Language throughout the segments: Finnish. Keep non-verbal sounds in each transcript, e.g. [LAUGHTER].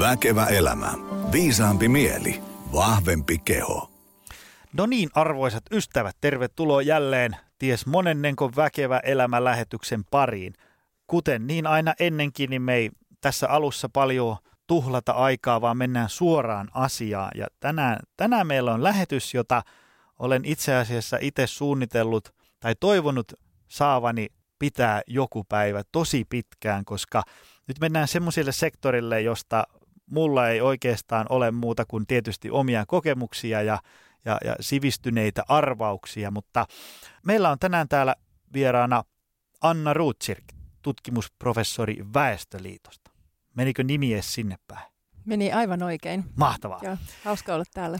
Väkevä elämä. Viisaampi mieli. Vahvempi keho. No niin, arvoisat ystävät, tervetuloa jälleen ties monennenko väkevä elämä lähetyksen pariin. Kuten niin aina ennenkin, niin me ei tässä alussa paljon tuhlata aikaa, vaan mennään suoraan asiaan. Ja tänään, tänään meillä on lähetys, jota olen itse asiassa itse suunnitellut tai toivonut saavani pitää joku päivä tosi pitkään, koska nyt mennään semmoiselle sektorille, josta mulla ei oikeastaan ole muuta kuin tietysti omia kokemuksia ja, ja, ja sivistyneitä arvauksia, mutta meillä on tänään täällä vieraana Anna Ruutsirk, tutkimusprofessori Väestöliitosta. Menikö nimi edes sinne päin? Meni aivan oikein. Mahtavaa. Ja hauska olla täällä.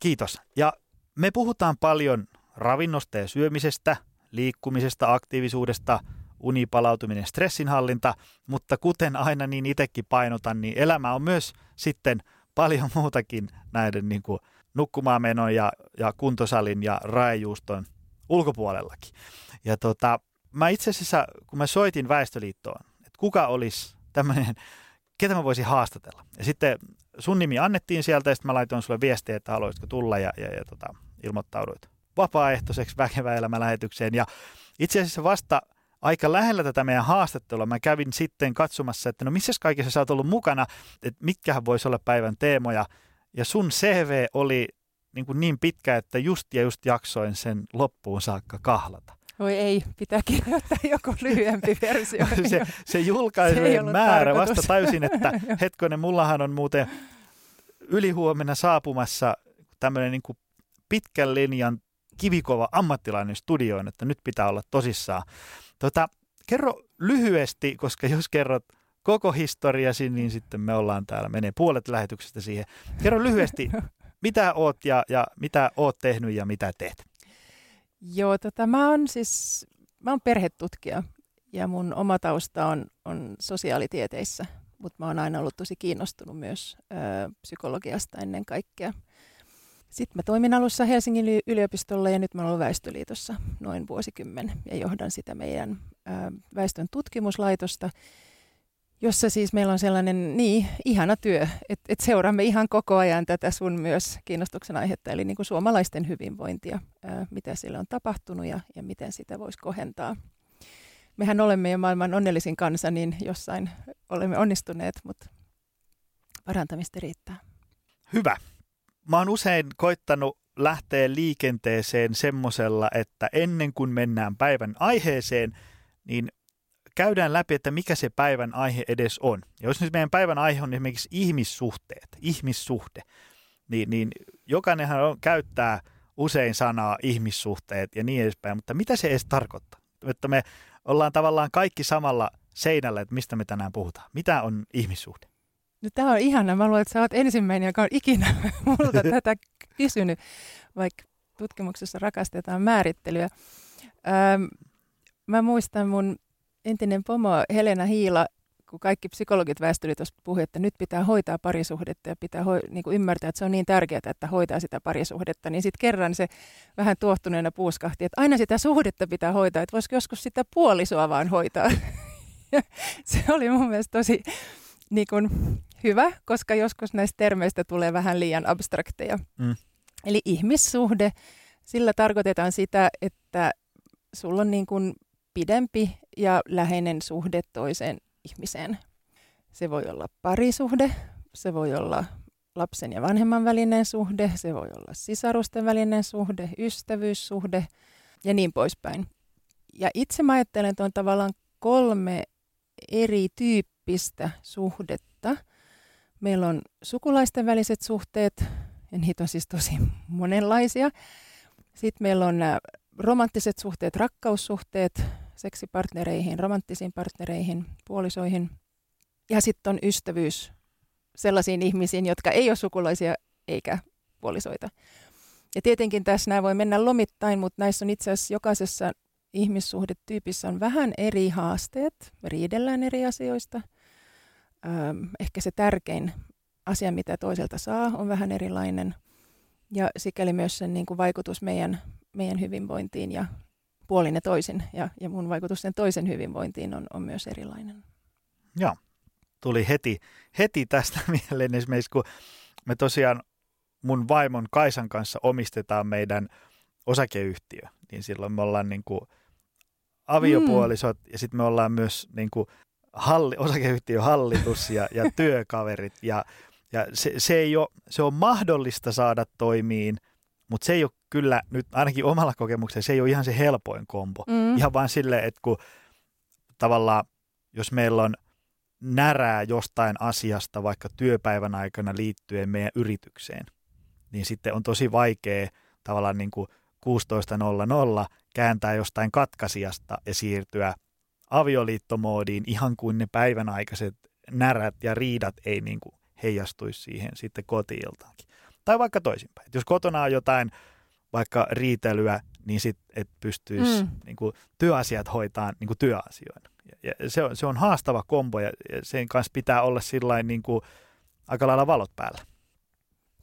Kiitos. Ja me puhutaan paljon ravinnosta ja syömisestä, liikkumisesta, aktiivisuudesta, unipalautuminen, stressinhallinta, mutta kuten aina niin itsekin painotan, niin elämä on myös sitten paljon [LAUGHS] muutakin näiden niin kuin nukkumaanmenon ja, ja kuntosalin ja raejuuston ulkopuolellakin. Ja tota, mä itse asiassa, kun mä soitin Väestöliittoon, että kuka olisi tämmöinen, ketä mä voisin haastatella. Ja sitten sun nimi annettiin sieltä ja sitten mä laitoin sulle viestiä, että haluaisitko tulla ja, ja, ja tota, ilmoittauduit vapaaehtoiseksi väkevä elämä lähetykseen. Ja itse asiassa vasta aika lähellä tätä meidän haastattelua mä kävin sitten katsomassa, että no missä kaikessa sä oot ollut mukana, että mitkähän voisi olla päivän teemoja. Ja sun CV oli niin, kuin niin pitkä, että just ja just jaksoin sen loppuun saakka kahlata. Voi ei, pitää kirjoittaa joku lyhyempi versio. [LAUGHS] se, se julkaisujen se määrä tarkoitus. vasta täysin, että [LAUGHS] hetkonen, mullahan on muuten ylihuomenna saapumassa tämmöinen niin pitkän linjan kivikova ammattilainen studioon, että nyt pitää olla tosissaan. Tota, kerro lyhyesti, koska jos kerrot koko historiasi, niin sitten me ollaan täällä, menee puolet lähetyksestä siihen. Kerro lyhyesti, [LAUGHS] mitä oot ja, ja mitä oot tehnyt ja mitä teet? Joo, tota, mä oon siis, mä oon perhetutkija ja mun oma tausta on, on sosiaalitieteissä, mutta mä oon aina ollut tosi kiinnostunut myös ö, psykologiasta ennen kaikkea. Sitten mä toimin alussa Helsingin yliopistolla ja nyt mä olen Väestöliitossa noin vuosikymmen ja johdan sitä meidän ö, väestön tutkimuslaitosta, jossa siis meillä on sellainen niin ihana työ, että, että seuraamme ihan koko ajan tätä sun myös kiinnostuksen aihetta, eli niin kuin suomalaisten hyvinvointia, ää, mitä sille on tapahtunut ja, ja miten sitä voisi kohentaa. Mehän olemme jo maailman onnellisin kansa, niin jossain olemme onnistuneet, mutta parantamista riittää. Hyvä. Mä oon usein koittanut lähteä liikenteeseen semmoisella, että ennen kuin mennään päivän aiheeseen, niin käydään läpi, että mikä se päivän aihe edes on. Ja jos nyt meidän päivän aihe on esimerkiksi ihmissuhteet, ihmissuhde, niin, niin jokainenhan on, käyttää usein sanaa ihmissuhteet ja niin edespäin, mutta mitä se edes tarkoittaa? Että me ollaan tavallaan kaikki samalla seinällä, että mistä me tänään puhutaan. Mitä on ihmissuhde? No, tämä on ihana. Mä luulen, että sä oot ensimmäinen, joka on ikinä [LAUGHS] multa [LAUGHS] tätä kysynyt, vaikka tutkimuksessa rakastetaan määrittelyä. Öm, mä muistan mun entinen pomo Helena Hiila, kun kaikki psykologit väestöliitosta puhuivat, että nyt pitää hoitaa parisuhdetta ja pitää hoi, niin kuin ymmärtää, että se on niin tärkeää, että hoitaa sitä parisuhdetta, niin sitten kerran se vähän tuohtuneena puuskahti, että aina sitä suhdetta pitää hoitaa, että voisiko joskus sitä puolisoa vaan hoitaa. [LAUGHS] Ja se oli mun mielestä tosi niin kuin, hyvä, koska joskus näistä termeistä tulee vähän liian abstrakteja. Mm. Eli ihmissuhde, sillä tarkoitetaan sitä, että sulla on niin kuin pidempi ja läheinen suhde toiseen ihmiseen. Se voi olla parisuhde, se voi olla lapsen ja vanhemman välinen suhde, se voi olla sisarusten välinen suhde, ystävyyssuhde ja niin poispäin. Ja itse mä ajattelen, että on tavallaan kolme erityyppistä suhdetta. Meillä on sukulaisten väliset suhteet, ja niitä on siis tosi monenlaisia. Sitten meillä on nämä romanttiset suhteet, rakkaussuhteet, seksipartnereihin, romanttisiin partnereihin, puolisoihin. Ja sitten on ystävyys sellaisiin ihmisiin, jotka ei ole sukulaisia eikä puolisoita. Ja tietenkin tässä nämä voi mennä lomittain, mutta näissä on itse asiassa jokaisessa ihmissuhdetyypissä on vähän eri haasteet. Riidellään eri asioista. Öm, ehkä se tärkein asia, mitä toiselta saa, on vähän erilainen. Ja sikäli myös sen niin kuin vaikutus meidän, meidän hyvinvointiin ja puolin ja toisin, ja, ja mun vaikutus sen toisen hyvinvointiin on, on myös erilainen. Joo. tuli heti, heti tästä [LAUGHS] mieleen esimerkiksi, kun me tosiaan mun vaimon Kaisan kanssa omistetaan meidän osakeyhtiö, niin silloin me ollaan niin kuin aviopuolisot mm. ja sitten me ollaan myös niin kuin halli, osakeyhtiön hallitus ja, ja [LAUGHS] työkaverit ja, ja se, se, ei ole, se on mahdollista saada toimiin, mutta se ei ole kyllä nyt ainakin omalla kokemuksella, se ei ole ihan se helpoin kombo. Mm. Ihan vain silleen, että kun tavallaan jos meillä on närää jostain asiasta vaikka työpäivän aikana liittyen meidän yritykseen, niin sitten on tosi vaikea tavallaan niin kuin 16.00 kääntää jostain katkaisijasta ja siirtyä avioliittomoodiin ihan kuin ne päivän aikaiset närät ja riidat ei niin kuin heijastuisi siihen sitten kotiiltaankin. Tai vaikka toisinpäin. Jos kotona on jotain vaikka riitelyä, niin sitten et pystyisi mm. niin kuin, työasiat hoitaa niin kuin työasioina. Ja, ja se, on, se on haastava kombo ja, ja sen kanssa pitää olla sillain niin kuin, aika lailla valot päällä.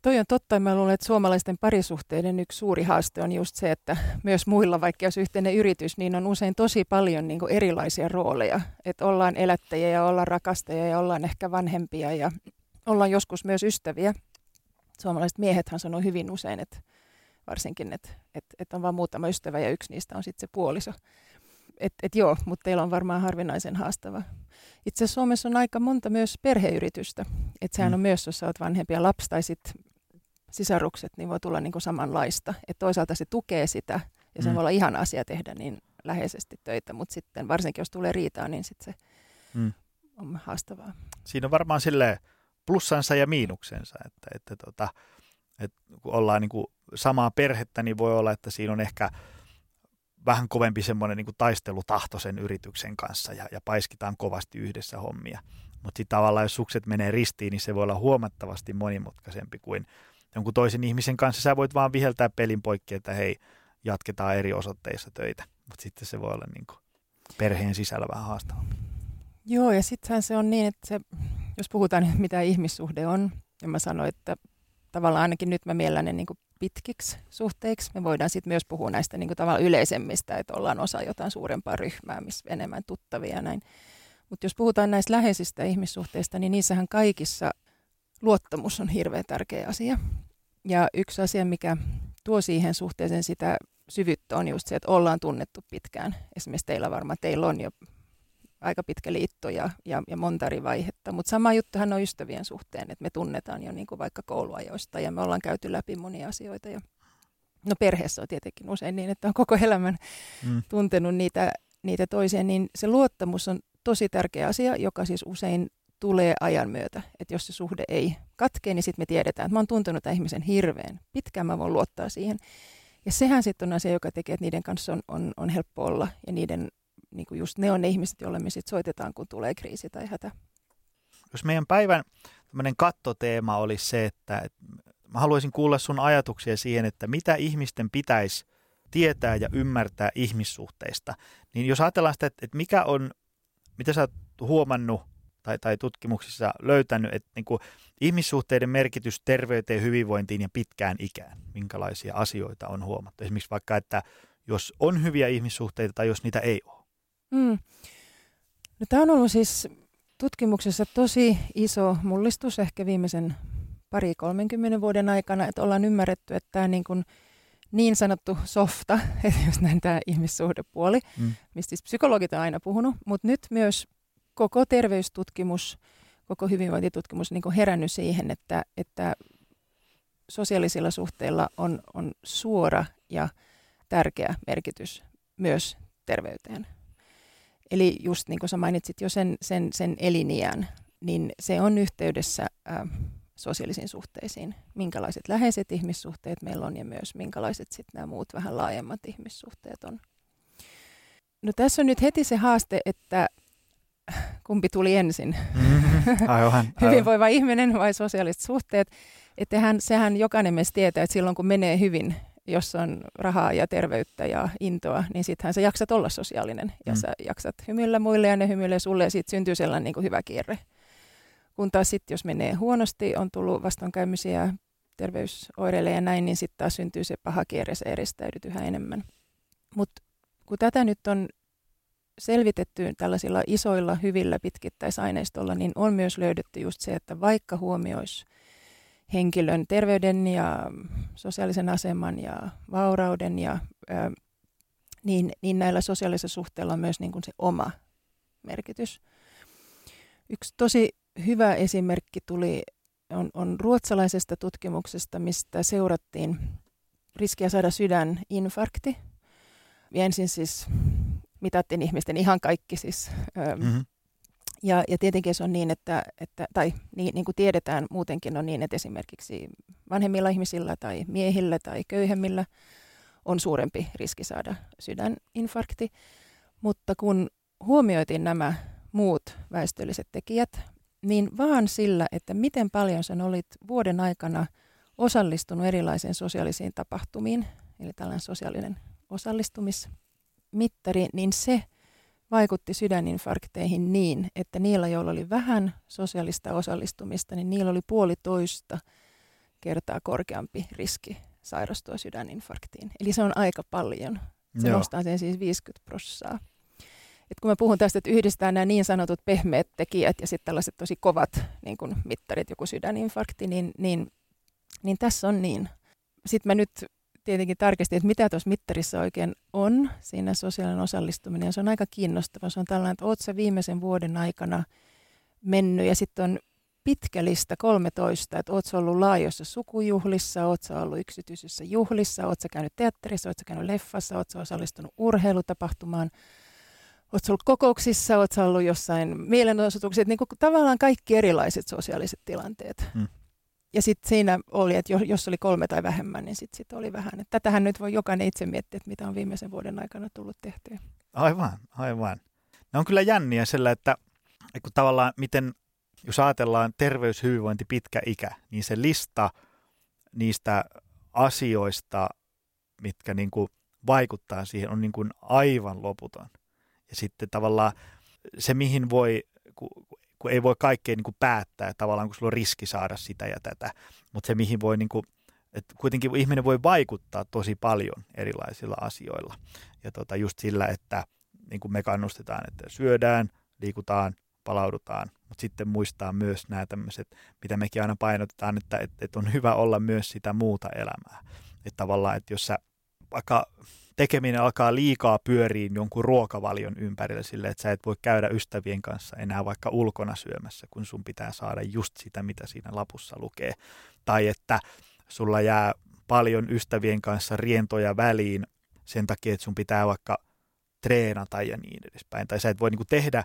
Toi on totta. Mä luulen, että suomalaisten parisuhteiden yksi suuri haaste on just se, että myös muilla, vaikka jos yhteinen yritys, niin on usein tosi paljon niin erilaisia rooleja. Että ollaan elättäjiä ja ollaan rakastajia ja ollaan ehkä vanhempia ja ollaan joskus myös ystäviä. Suomalaiset miehethän sanoo hyvin usein, että varsinkin, että, että, että on vain muutama ystävä ja yksi niistä on sitten se puoliso. Et, et joo, mutta teillä on varmaan harvinaisen haastava. Itse asiassa Suomessa on aika monta myös perheyritystä. Että sehän mm. on myös, jos olet vanhempia lapsi tai sit sisarukset, niin voi tulla niinku samanlaista. Että toisaalta se tukee sitä ja se mm. voi olla ihan asia tehdä niin läheisesti töitä, mutta sitten varsinkin jos tulee riitaa, niin sitten se mm. on haastavaa. Siinä on varmaan sille plussansa ja miinuksensa, että, että, tota, että kun ollaan niin kuin samaa perhettä, niin voi olla, että siinä on ehkä vähän kovempi semmoinen niin kuin taistelutahto sen yrityksen kanssa ja, ja paiskitaan kovasti yhdessä hommia. Mutta sitten tavallaan, jos sukset menee ristiin, niin se voi olla huomattavasti monimutkaisempi kuin jonkun toisen ihmisen kanssa. Sä voit vaan viheltää pelin poikki, että hei, jatketaan eri osoitteissa töitä. Mutta sitten se voi olla niin kuin perheen sisällä vähän haastavampi. Joo, ja sittenhän se on niin, että se, jos puhutaan, [LAUGHS] mitä ihmissuhde on, ja mä sanoin, että tavallaan ainakin nyt mä miellän ne niin pitkiksi suhteiksi. Me voidaan sitten myös puhua näistä niin kuin tavallaan yleisemmistä, että ollaan osa jotain suurempaa ryhmää, missä enemmän tuttavia ja näin. Mutta jos puhutaan näistä läheisistä ihmissuhteista, niin niissähän kaikissa luottamus on hirveän tärkeä asia. Ja yksi asia, mikä tuo siihen suhteeseen sitä syvyyttä on just se, että ollaan tunnettu pitkään. Esimerkiksi teillä varmaan, teillä on jo aika pitkä liitto ja, ja, ja monta eri vaihetta. Mutta sama juttuhan on ystävien suhteen, että me tunnetaan jo niin kuin vaikka kouluajoista ja me ollaan käyty läpi monia asioita. Ja, no perheessä on tietenkin usein niin, että on koko elämän mm. tuntenut niitä, niitä toisia, niin se luottamus on tosi tärkeä asia, joka siis usein tulee ajan myötä. Että jos se suhde ei katkee, niin sitten me tiedetään, että mä oon tuntenut tämän ihmisen hirveän pitkään, mä voin luottaa siihen. Ja sehän sitten on asia, joka tekee, että niiden kanssa on, on, on helppo olla ja niiden niin kuin just ne on ne ihmiset, joille me sitten soitetaan, kun tulee kriisi tai hätä. Jos meidän päivän kattoteema olisi se, että, että mä haluaisin kuulla sun ajatuksia siihen, että mitä ihmisten pitäisi tietää ja ymmärtää ihmissuhteista, niin jos ajatellaan sitä, että, että mikä on, mitä sä oot huomannut tai, tai tutkimuksissa löytänyt, että niin kuin ihmissuhteiden merkitys terveyteen, hyvinvointiin ja pitkään ikään, minkälaisia asioita on huomattu. Esimerkiksi vaikka, että jos on hyviä ihmissuhteita tai jos niitä ei ole. Mm. No, tämä on ollut siis tutkimuksessa tosi iso mullistus ehkä viimeisen pari 30 vuoden aikana, että ollaan ymmärretty, että tämä niin, kuin niin sanottu softa, [LAUGHS] että jos näin tämä ihmissuhdepuoli, mm. mistä siis psykologit on aina puhunut, mutta nyt myös koko terveystutkimus, koko hyvinvointitutkimus niin herännyt siihen, että, että sosiaalisilla suhteilla on, on suora ja tärkeä merkitys myös terveyteen. Eli just niin kuin sä mainitsit jo sen, sen, sen eliniän, niin se on yhteydessä ä, sosiaalisiin suhteisiin. Minkälaiset läheiset ihmissuhteet meillä on ja myös minkälaiset sitten nämä muut vähän laajemmat ihmissuhteet on. No tässä on nyt heti se haaste, että kumpi tuli ensin? Mm-hmm. [LAUGHS] Aivan, Hyvinvoiva ihminen vai sosiaaliset suhteet? Että sehän jokainen meistä tietää, että silloin kun menee hyvin, jos on rahaa ja terveyttä ja intoa, niin sittenhän sä jaksat olla sosiaalinen ja mm. sä jaksat hymyillä muille ja ne hymyilee sulle ja siitä syntyy sellainen niin kuin hyvä kierre. Kun taas sitten, jos menee huonosti, on tullut vastoinkäymisiä, terveysoireille ja näin, niin sitten taas syntyy se paha kierre, sä eristäydyt yhä enemmän. Mutta kun tätä nyt on selvitetty tällaisilla isoilla, hyvillä pitkittäisaineistolla, niin on myös löydetty just se, että vaikka huomioisi henkilön terveyden ja sosiaalisen aseman ja vaurauden, ja, ää, niin, niin näillä sosiaalisilla suhteilla on myös niin kuin se oma merkitys. Yksi tosi hyvä esimerkki tuli, on, on ruotsalaisesta tutkimuksesta, mistä seurattiin riskiä saada sydäninfarkti. Ja ensin siis mitattiin ihmisten ihan kaikki siis. Mm-hmm. Ja, ja tietenkin se on niin, että, että tai niin, niin kuin tiedetään muutenkin on niin, että esimerkiksi vanhemmilla ihmisillä tai miehillä tai köyhemmillä on suurempi riski saada sydäninfarkti. Mutta kun huomioitiin nämä muut väestölliset tekijät, niin vaan sillä, että miten paljon sen olit vuoden aikana osallistunut erilaisiin sosiaalisiin tapahtumiin, eli tällainen sosiaalinen osallistumismittari, niin se vaikutti sydäninfarkteihin niin, että niillä, joilla oli vähän sosiaalista osallistumista, niin niillä oli puolitoista kertaa korkeampi riski sairastua sydäninfarktiin. Eli se on aika paljon. Se Joo. nostaa sen siis 50 prosenttia että kun mä puhun tästä, että yhdistetään nämä niin sanotut pehmeät tekijät ja sitten tällaiset tosi kovat niin kun mittarit, joku sydäninfarkti, niin, niin, niin tässä on niin. Sitten mä nyt tietenkin tarkistin, että mitä tuossa mittarissa oikein on, siinä sosiaalinen osallistuminen. Ja se on aika kiinnostava. Se on tällainen, että oot viimeisen vuoden aikana mennyt ja sitten on pitkä lista 13, että oot ollut laajoissa sukujuhlissa, oot ollut yksityisissä juhlissa, oot käynyt teatterissa, oot käynyt leffassa, oot osallistunut urheilutapahtumaan – Oletko ollut kokouksissa, oletko ollut jossain mielenosoituksissa, niin kuin tavallaan kaikki erilaiset sosiaaliset tilanteet. Hmm. Ja sitten siinä oli, että jos oli kolme tai vähemmän, niin sitten sit oli vähän. Et tätähän nyt voi jokainen itse miettiä, että mitä on viimeisen vuoden aikana tullut tehtyä. Aivan, aivan. Ne on kyllä jänniä sillä, että, että kun tavallaan miten, jos ajatellaan terveys, hyvinvointi, pitkä ikä, niin se lista niistä asioista, mitkä niin kuin vaikuttaa siihen, on niin kuin aivan loputon. Ja sitten tavallaan se, mihin voi, kun, ei voi kaikkea niin kuin päättää, tavallaan kun sulla on riski saada sitä ja tätä, mutta se, mihin voi, niin kuin, että kuitenkin ihminen voi vaikuttaa tosi paljon erilaisilla asioilla. Ja tota, just sillä, että niin kuin me kannustetaan, että syödään, liikutaan, palaudutaan, mutta sitten muistaa myös nämä tämmöiset, mitä mekin aina painotetaan, että, että, että on hyvä olla myös sitä muuta elämää. Että tavallaan, että jos sä vaikka tekeminen alkaa liikaa pyöriin jonkun ruokavalion ympärillä sille, että sä et voi käydä ystävien kanssa enää vaikka ulkona syömässä, kun sun pitää saada just sitä, mitä siinä lapussa lukee. Tai että sulla jää paljon ystävien kanssa rientoja väliin sen takia, että sun pitää vaikka treenata ja niin edespäin. Tai sä et voi niin kuin tehdä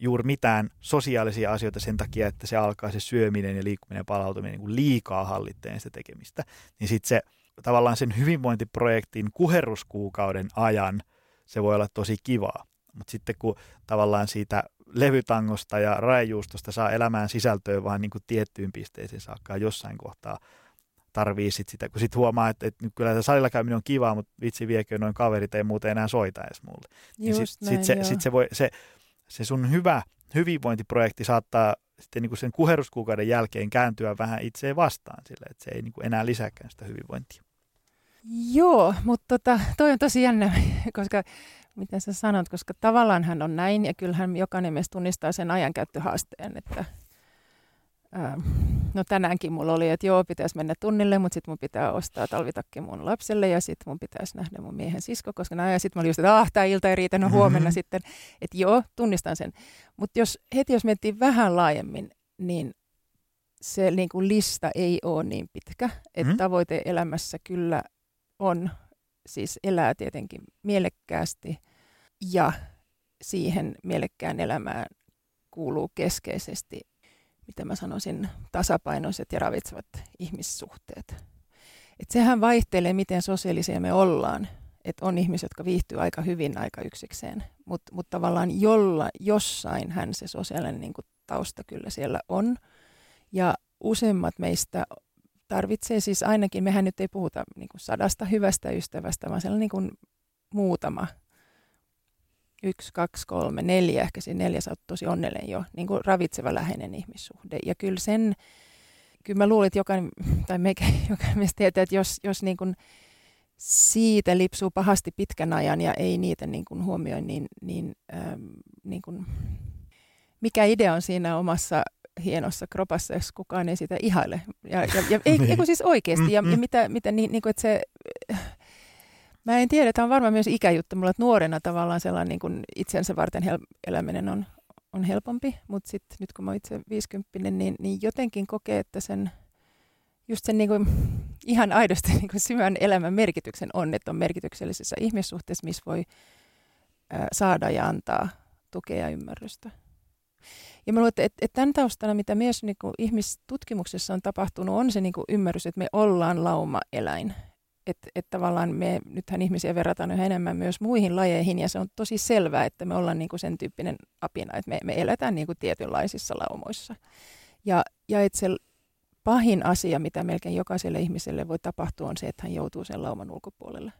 juuri mitään sosiaalisia asioita sen takia, että se alkaa se syöminen ja liikkuminen ja palautuminen niin kuin liikaa hallitteen sitä tekemistä. Niin sitten se tavallaan sen hyvinvointiprojektin kuheruskuukauden ajan se voi olla tosi kivaa. Mutta sitten kun tavallaan siitä levytangosta ja rajajuustosta saa elämään sisältöä vaan niin kuin tiettyyn pisteeseen saakka jossain kohtaa tarvii sit sitä, kun sitten huomaa, että, että kyllä tämä salilla käyminen on kivaa, mutta vitsi viekö noin kaverit ei muuten enää soita edes mulle. Niin sitten sit se, sit se, voi, se, se sun hyvä hyvinvointiprojekti saattaa sitten niin kuin sen kuheruskuukauden jälkeen kääntyä vähän itseä vastaan sille, että se ei niin kuin enää lisääkään sitä hyvinvointia. Joo, mutta tota, toi on tosi jännä, [LAUGHS] koska miten sä sanot, koska tavallaan hän on näin ja kyllähän jokainen meistä tunnistaa sen ajankäyttöhaasteen, että ää, no tänäänkin mulla oli, että joo, pitäisi mennä tunnille, mutta sitten mun pitää ostaa talvitakki mun lapselle ja sitten mun pitäisi nähdä mun miehen sisko, koska näin, ja sitten mä olin just, että ah, tämä ilta ei riitä, no huomenna mm-hmm. sitten, että joo, tunnistan sen. Mutta jos heti jos miettii vähän laajemmin, niin se niin kuin lista ei ole niin pitkä, että mm-hmm. tavoite elämässä kyllä on siis elää tietenkin mielekkäästi ja siihen mielekkään elämään kuuluu keskeisesti, mitä mä sanoisin, tasapainoiset ja ravitsevat ihmissuhteet. Et sehän vaihtelee, miten sosiaalisia me ollaan. Et on ihmisiä, jotka viihtyy aika hyvin aika yksikseen, mutta mut tavallaan jolla, jossain hän se sosiaalinen niin tausta kyllä siellä on. Ja useimmat meistä tarvitsee siis ainakin, mehän nyt ei puhuta niin kuin sadasta hyvästä ystävästä, vaan sellainen niin kuin muutama, yksi, kaksi, kolme, neljä, ehkä siinä neljäs on tosi onnellinen jo, niin kuin ravitseva läheinen ihmissuhde. Ja kyllä sen, kyllä mä luulen, että jokainen, tai meikä, [LAUGHS] jokainen meistä tietää, että jos, jos niin kuin siitä lipsuu pahasti pitkän ajan ja ei niitä niin kuin huomioi, niin, niin, ähm, niin kuin, mikä idea on siinä omassa hienossa kropassa, jos kukaan ei sitä ihaile. Ja, ja, ja ei, [LAUGHS] niin. ei siis oikeasti. Ja, ja mm-hmm. mitä, mitä niin, niin kuin, että se, mä en tiedä, tämä on varmaan myös ikäjuttu. Mulla nuorena tavallaan sellainen niin kuin itsensä varten hel- eläminen on, on helpompi, mutta sitten nyt kun mä itse 50, niin, niin jotenkin kokee, että sen – just sen niin kuin, ihan aidosti [LAUGHS] niin kuin syvän elämän merkityksen on, että on merkityksellisissä ihmissuhteissa, missä voi ää, saada ja antaa tukea ja ymmärrystä. Ja mä luulen, että, että tämän taustana, mitä myös niin kuin ihmistutkimuksessa on tapahtunut, on se niin kuin ymmärrys, että me ollaan lauma-eläin. Että et tavallaan me, nythän ihmisiä verrataan yhä enemmän myös muihin lajeihin, ja se on tosi selvää, että me ollaan niin kuin sen tyyppinen apina, että me, me eletään niin kuin tietynlaisissa laumoissa. Ja, ja että se pahin asia, mitä melkein jokaiselle ihmiselle voi tapahtua, on se, että hän joutuu sen lauman ulkopuolelle.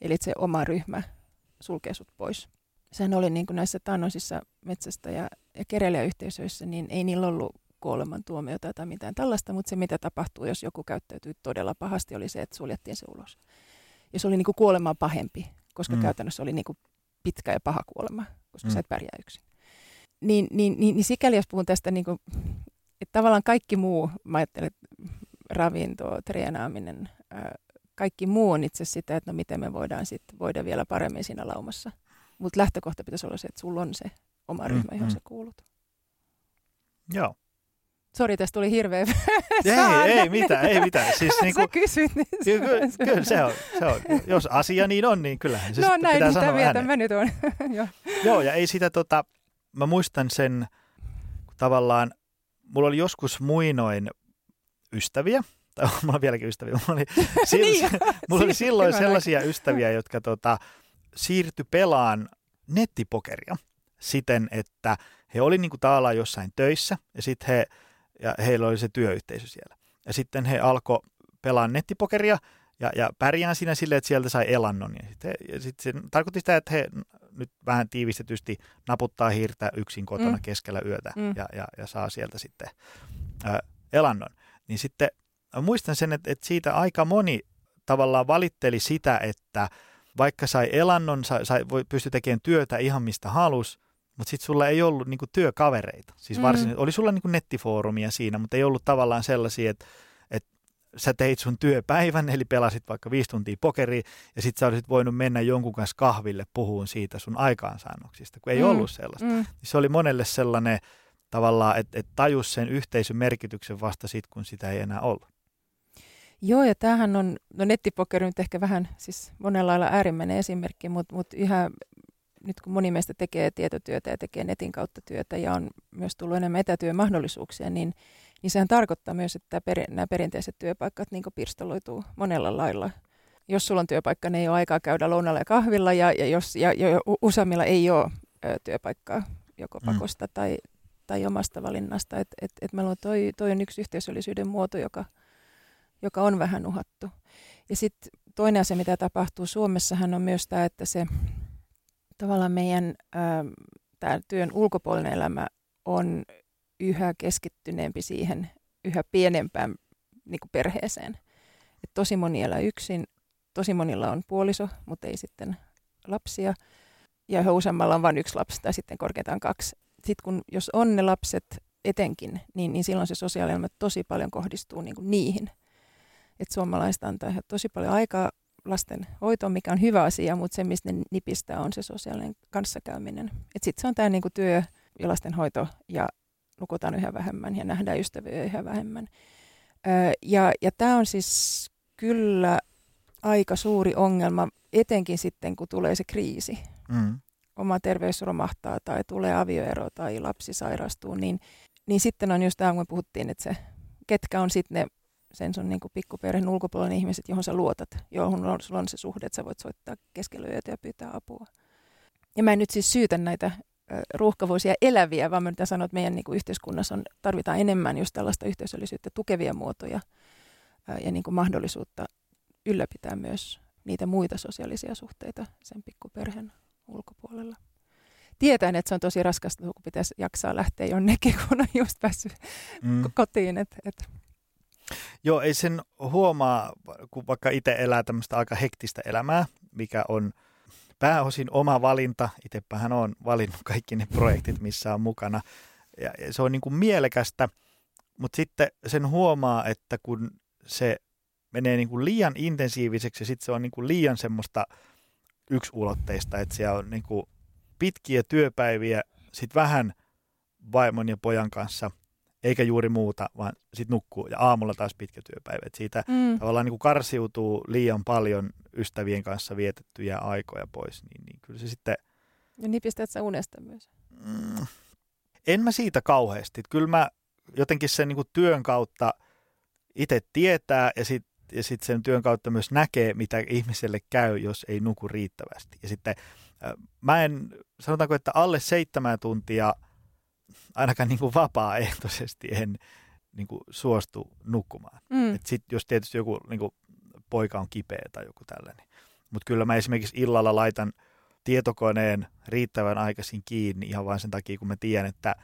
Eli se oma ryhmä sulkee sut pois. Sehän oli niin kuin näissä taannoisissa metsästä ja, ja kerelijäyhteisöissä, niin ei niillä ollut kuolemantuomiota tai mitään tällaista, mutta se mitä tapahtuu, jos joku käyttäytyy todella pahasti, oli se, että suljettiin se ulos. Ja se oli niin kuin kuolemaa pahempi, koska mm. käytännössä oli niin kuin pitkä ja paha kuolema, koska mm. sä et pärjää yksin. Niin, niin, niin, niin sikäli jos puhun tästä niin kuin että tavallaan kaikki muu, mä ajattelen, että ravinto, treenaaminen, ää, kaikki muu on itse sitä, että no miten me voidaan sit voida vielä paremmin siinä laumassa. Mutta lähtökohta pitäisi olla se, että sulla on se oma mm, ryhmä, johon mm. sä kuulut. Joo. Sori, tästä tuli hirveä. [LAUGHS] ei, ei mitään, ei mitään. Siis niin kuin, Sä kysyt, niin kyllä, kyllä se, on, se on. Jos asia niin on, niin kyllähän se no, näin, pitää sanoa mieltä mä nyt on. [LAUGHS] Joo, ja ei sitä tota, mä muistan sen tavallaan mulla oli joskus muinoin ystäviä, tai [LAUGHS] mulla on vieläkin ystäviä, mulla oli, silloin, niin, mulla oli silloin sellaisia ystäviä, jotka tota, siirtyi pelaan nettipokeria siten, että he oli niin kuin jossain töissä ja sitten he, ja heillä oli se työyhteisö siellä. Ja sitten he alkoi pelaa nettipokeria ja, ja pärjään siinä silleen, että sieltä sai elannon. Ja sitten, ja sitten se tarkoitti sitä, että he nyt vähän tiivistetysti naputtaa hiirtä yksin kotona mm. keskellä yötä mm. ja, ja, ja saa sieltä sitten ä, elannon. Niin sitten muistan sen, että, että siitä aika moni tavallaan valitteli sitä, että vaikka sai elannon, sai, sai, voi, pystyi tekemään työtä ihan mistä halus, mutta sitten sulla ei ollut niinku työkavereita. Siis varsin, mm. oli sulla niinku nettifoorumia siinä, mutta ei ollut tavallaan sellaisia, että sä teit sun työpäivän, eli pelasit vaikka viisi tuntia pokeria, ja sitten sä olisit voinut mennä jonkun kanssa kahville puhuun siitä sun aikaansaannoksista, kun ei mm. ollut sellaista. Mm. Niin se oli monelle sellainen tavallaan, että et tajus sen yhteisön merkityksen vasta sitten, kun sitä ei enää ollut. Joo, ja tämähän on, no nettipokeri nyt ehkä vähän, siis monella lailla äärimmäinen esimerkki, mutta mut yhä nyt kun moni meistä tekee tietotyötä ja tekee netin kautta työtä ja on myös tullut enemmän etätyömahdollisuuksia, niin niin sehän tarkoittaa myös, että per, nämä perinteiset työpaikat niin pirstaloituu monella lailla. Jos sulla on työpaikka, niin ei ole aikaa käydä lounalla ja kahvilla, ja, ja, jos, ja, ja useimmilla ei ole ö, työpaikkaa joko mm. pakosta mm. tai, tai omasta valinnasta. Et, et, et meillä on toi, toi on yksi yhteisöllisyyden muoto, joka, joka on vähän uhattu. Ja sitten toinen asia, mitä tapahtuu Suomessahan on myös tämä, että se tavallaan meidän tämä työn ulkopuolinen elämä on yhä keskittyneempi siihen yhä pienempään niin kuin perheeseen. Et tosi moni elää yksin, tosi monilla on puoliso, mutta ei sitten lapsia. Ja yhä useammalla on vain yksi lapsi tai sitten korkeintaan kaksi. Sitten kun, jos on ne lapset etenkin, niin, niin silloin se sosiaalinen tosi paljon kohdistuu niin kuin niihin. Et suomalaiset antaa tosi paljon aikaa lasten hoitoon, mikä on hyvä asia, mutta se, mistä ne nipistää, on se sosiaalinen kanssakäyminen. Sitten se on tämä niinku työ ja lastenhoito ja nukutaan yhä vähemmän ja nähdään ystäviä yhä vähemmän. ja ja tämä on siis kyllä aika suuri ongelma, etenkin sitten kun tulee se kriisi. Mm. Oma terveys romahtaa tai tulee avioero tai lapsi sairastuu, niin, niin sitten on just tämä, kun me puhuttiin, että se, ketkä on sitten ne sen sun niin pikkuperheen ulkopuolinen ihmiset, johon sä luotat, johon on, sulla on se suhde, että sä voit soittaa keskellä yötä ja pyytää apua. Ja mä en nyt siis syytä näitä ruuhkavuosia eläviä, vaan mä nyt sanoa, että meidän niin kuin yhteiskunnassa on, tarvitaan enemmän just tällaista yhteisöllisyyttä tukevia muotoja ja niin kuin mahdollisuutta ylläpitää myös niitä muita sosiaalisia suhteita sen pikkuperheen ulkopuolella. Tietään, että se on tosi raskasta, kun pitäisi jaksaa lähteä jonnekin, [LAUGHS] kun on just päässyt mm. kotiin. Et, et. Joo, ei sen huomaa, kun vaikka itse elää tämmöistä aika hektistä elämää, mikä on pääosin oma valinta. Itsepähän on valinnut kaikki ne projektit, missä on mukana. Ja se on niin kuin mielekästä, mutta sitten sen huomaa, että kun se menee niin kuin liian intensiiviseksi ja sitten se on niin kuin liian semmoista yksulotteista, että siellä on niin kuin pitkiä työpäiviä, sitten vähän vaimon ja pojan kanssa, eikä juuri muuta, vaan sitten nukkuu ja aamulla taas pitkä työpäivä. Et siitä mm. tavallaan niin kuin karsiutuu liian paljon ystävien kanssa vietettyjä aikoja pois, niin, niin kyllä se sitten... Ja nipistäät sä unesta myös? Mm, en mä siitä kauheasti. Kyllä mä jotenkin sen niin kuin työn kautta itse tietää ja sitten ja sit sen työn kautta myös näkee, mitä ihmiselle käy, jos ei nuku riittävästi. Ja sitten mä en, sanotaanko, että alle seitsemän tuntia ainakaan niin kuin vapaaehtoisesti en niin kuin suostu nukkumaan. Mm. Et sit, jos tietysti joku niin kuin poika on kipeä tai joku tällainen. Mutta kyllä mä esimerkiksi illalla laitan tietokoneen riittävän aikaisin kiinni ihan vain sen takia, kun mä tiedän, että,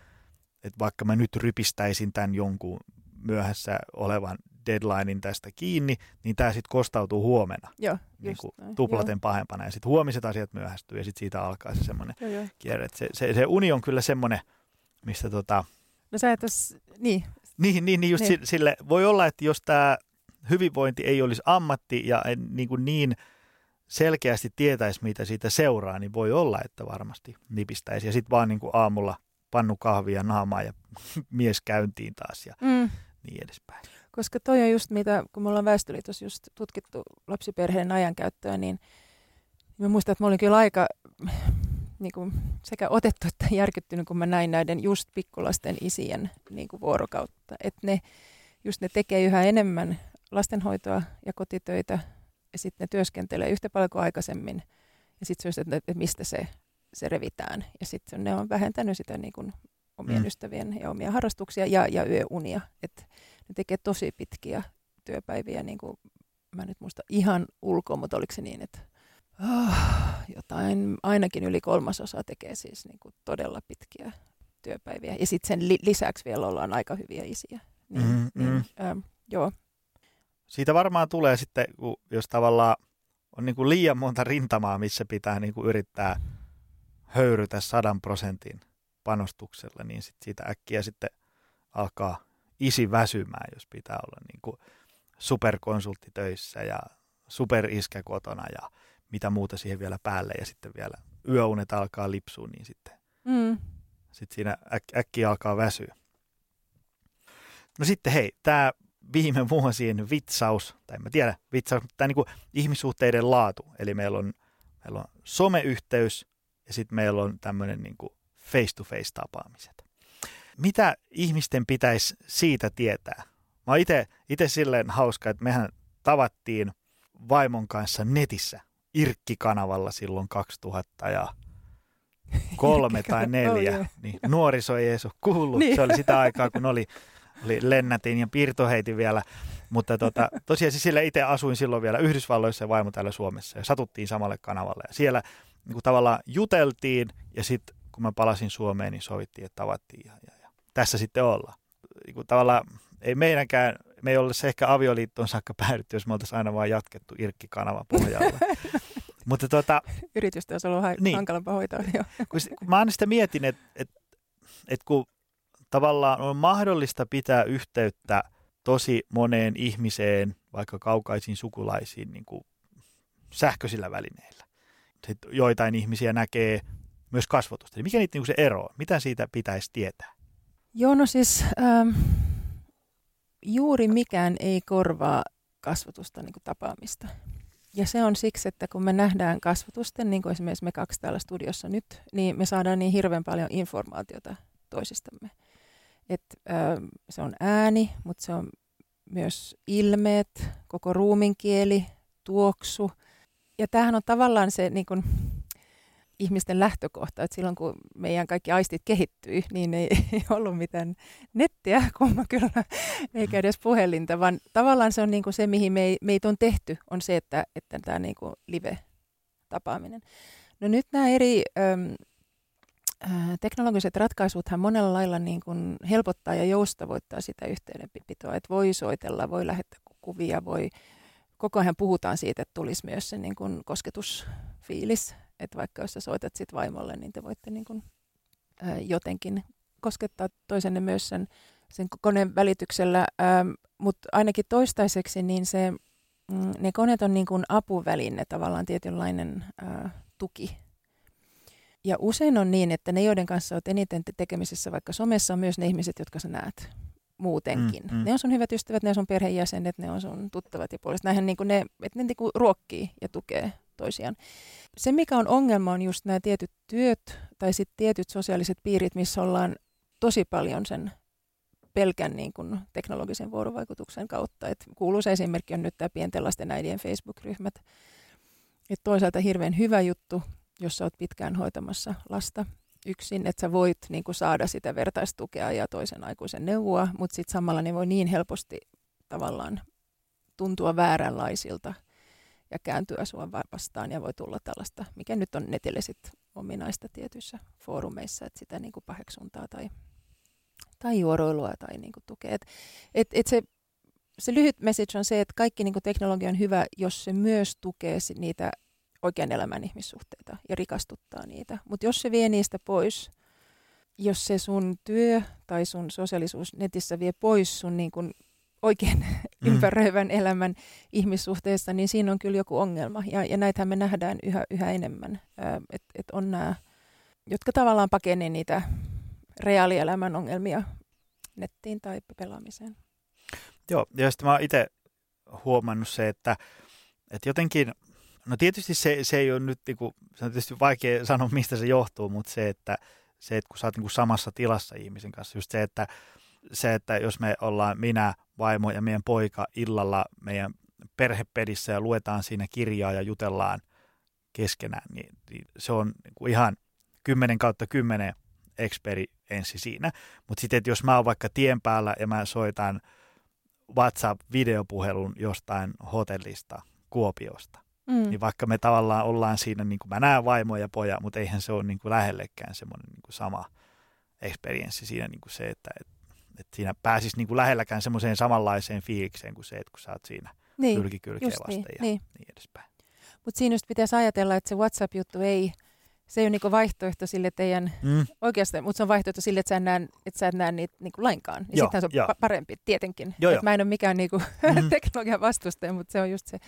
että vaikka mä nyt rypistäisin tämän jonkun myöhässä olevan deadlinein tästä kiinni, niin tämä sitten kostautuu huomenna Joo, niin kuin tuplaten Joo. pahempana. Ja sitten huomiset asiat myöhästyy ja sitten siitä alkaa se semmoinen kierre. Se, se, se uni on kyllä semmoinen, mistä tota... No sä etäs, niin. Niin, niin, niin just niin. sille, voi olla, että jos tämä hyvinvointi ei olisi ammatti ja en, niin, kuin niin selkeästi tietäisi, mitä siitä seuraa, niin voi olla, että varmasti nipistäisi. Ja sitten vaan niin kuin aamulla pannu kahvia naamaa ja [LAUGHS] mies käyntiin taas ja mm. niin edespäin. Koska toi on just mitä, kun me ollaan Väestöliitossa just tutkittu lapsiperheen ajankäyttöä, niin mä muistan, että mä olin kyllä aika niin kuin sekä otettu että järkyttynyt, kun mä näin näiden just pikkulasten isien niin kuin vuorokautta. Että ne, just ne tekee yhä enemmän lastenhoitoa ja kotitöitä ja sitten ne työskentelee yhtä paljon kuin aikaisemmin. Ja sitten se että, että mistä se, se revitään. Ja sitten ne on vähentänyt sitä niin kuin omien mm. ystävien ja omia harrastuksia ja, ja yöunia. Että ne tekee tosi pitkiä työpäiviä, niin kuin, mä nyt muista ihan ulkoa, mutta oliko se niin, että oh, jotain, ainakin yli kolmasosa tekee siis niin kuin todella pitkiä työpäiviä. Ja sitten sen li- lisäksi vielä ollaan aika hyviä isiä. Niin, mm, niin, mm. Ähm, joo. Siitä varmaan tulee sitten, jos tavallaan on niin kuin liian monta rintamaa, missä pitää niin kuin yrittää höyrytä sadan prosentin panostuksella, niin sit siitä äkkiä sitten alkaa isi väsymään, jos pitää olla niin kuin superkonsultti töissä ja superiskä kotona ja mitä muuta siihen vielä päälle ja sitten vielä yöunet alkaa lipsua, niin sitten, mm. sitten siinä äk- äkkiä alkaa väsyä. No sitten hei, tämä viime [LAUGHS] vuosien vitsaus, tai en mä tiedä vitsaus, mutta tämä niin ihmissuhteiden laatu. Eli meillä on, meillä on someyhteys ja sitten meillä on tämmöinen niin face-to-face tapaamiset. Mitä ihmisten pitäisi siitä tietää? Mä oon itse silleen hauska, että mehän tavattiin vaimon kanssa netissä Irkki-kanavalla silloin 2000 ja [LAUGHS] kolme tai neljä. Oh, niin, nuoriso ei edes ole kuullut. Niin. Se oli sitä aikaa, kun oli, oli lennätin ja piirtoheitin vielä. Mutta tota, tosiaan sille itse asuin silloin vielä Yhdysvalloissa ja vaimo täällä Suomessa ja satuttiin samalle kanavalle. Ja siellä niin kuin tavallaan juteltiin ja sitten kun mä palasin Suomeen, niin sovittiin, että tavattiin ja, ja, ja. tässä sitten ollaan. Niin kuin tavallaan ei meidänkään, me ei olisi ehkä avioliittoon saakka päädytty, jos me oltaisiin aina vaan jatkettu Irkki-kanavan pohjalla. [LAUGHS] Mutta tuota, Yritystä olisi ollut niin, hankalampaa hoitaa. Jo. Kun, kun mä aina sitä mietin, että et, et kun tavallaan on mahdollista pitää yhteyttä tosi moneen ihmiseen, vaikka kaukaisiin sukulaisiin niin kuin sähköisillä välineillä. Sitten joitain ihmisiä näkee myös kasvotusta. Mikä niitä niin se ero Mitä siitä pitäisi tietää? Joo, no siis ähm, juuri mikään ei korvaa kasvotusta niin kuin tapaamista. Ja se on siksi, että kun me nähdään kasvotusten, niin kuin esimerkiksi me kaksi täällä studiossa nyt, niin me saadaan niin hirveän paljon informaatiota toisistamme. Et, äh, se on ääni, mutta se on myös ilmeet, koko ruuminkieli, tuoksu. Ja tämähän on tavallaan se niin kuin, ihmisten lähtökohta, että silloin kun meidän kaikki aistit kehittyi, niin ei, [LAUGHS] ei ollut mitään nettiä, kumma kyllä, [LAUGHS] eikä edes puhelinta, vaan tavallaan se on niin kuin se, mihin me, meitä on tehty, on se, että, että tämä niin kuin live-tapaaminen. No nyt nämä eri äm, teknologiset ratkaisuthan monella lailla niin kuin helpottaa ja joustavoittaa sitä yhteydenpitoa, että voi soitella, voi lähettää kuvia, voi, koko ajan puhutaan siitä, että tulisi myös se niin kuin kosketusfiilis, että vaikka jos sä soitat sit vaimolle, niin te voitte niin kuin, ää, jotenkin koskettaa toisenne myös sen, sen koneen välityksellä, mutta ainakin toistaiseksi niin se, mm, ne koneet on niin kuin apuväline, tavallaan tietynlainen ää, tuki ja usein on niin, että ne, joiden kanssa olet eniten tekemisissä vaikka somessa, on myös ne ihmiset, jotka sä näet muutenkin. Mm, mm. Ne on sun hyvät ystävät, ne on sun perheenjäsenet, ne on sun tuttavat ja puolesta. Näinhän niin kuin ne, että ne niin kuin ruokkii ja tukee toisiaan. Se, mikä on ongelma, on just nämä tietyt työt tai sitten tietyt sosiaaliset piirit, missä ollaan tosi paljon sen pelkän niin kuin teknologisen vuorovaikutuksen kautta. Et kuuluisa esimerkki on nyt tämä pienten lasten äidien Facebook-ryhmät. Et toisaalta hirveän hyvä juttu, jos sä oot pitkään hoitamassa lasta yksin, että sä voit niin kuin saada sitä vertaistukea ja toisen aikuisen neuvoa, mutta sitten samalla ne voi niin helposti tavallaan tuntua vääränlaisilta ja kääntyä sua vastaan ja voi tulla tällaista, mikä nyt on netille sit ominaista tietyissä foorumeissa, että sitä niin kuin paheksuntaa tai, tai juoroilua tai niin kuin tukea. Et, et, et se, se lyhyt message on se, että kaikki niin kuin teknologia on hyvä, jos se myös tukee niitä oikean elämän ihmissuhteita ja rikastuttaa niitä. Mutta jos se vie niistä pois, jos se sun työ tai sun sosiaalisuus netissä vie pois sun niin kun oikein mm. ympäröivän elämän ihmissuhteista, niin siinä on kyllä joku ongelma. Ja, ja näitähän me nähdään yhä, yhä enemmän, että et on nämä, jotka tavallaan pakenee niitä reaalielämän ongelmia nettiin tai pelaamiseen. Joo, ja sitten mä oon itse huomannut se, että, että jotenkin – No tietysti se, se ei ole nyt, niin kuin, se on tietysti vaikea sanoa, mistä se johtuu, mutta se, että, se, että kun sä oot niin kuin samassa tilassa ihmisen kanssa, just se, että, se, että jos me ollaan minä, vaimo ja meidän poika illalla meidän perhepedissä ja luetaan siinä kirjaa ja jutellaan keskenään, niin, niin se on niin kuin ihan 10 kautta 10 experienssi siinä. Mutta sitten, että jos mä oon vaikka tien päällä ja mä soitan WhatsApp-videopuhelun jostain hotellista Kuopiosta, Mm. Niin vaikka me tavallaan ollaan siinä, niin kuin mä näen vaimoja ja poja, mutta eihän se ole niin kuin lähellekään semmoinen niin kuin sama experienssi siinä niin kuin se, että et, et siinä pääsisi niin kuin lähelläkään semmoiseen samanlaiseen fiilikseen kuin se, että kun sä oot siinä niin, kylki kylkeä vasten niin, ja niin, niin edespäin. Mutta siinä just pitäisi ajatella, että se WhatsApp-juttu ei, se ei ole niinku vaihtoehto sille teidän, mm. oikeasti, mutta se on vaihtoehto sille, että sä, näe, että sä et näe niitä niinku lainkaan. Ja sittenhän se on pa- parempi, tietenkin. Joo, jo. Mä en ole mikään niinku mm. [LAUGHS] teknologian vastustaja, mutta se on just se,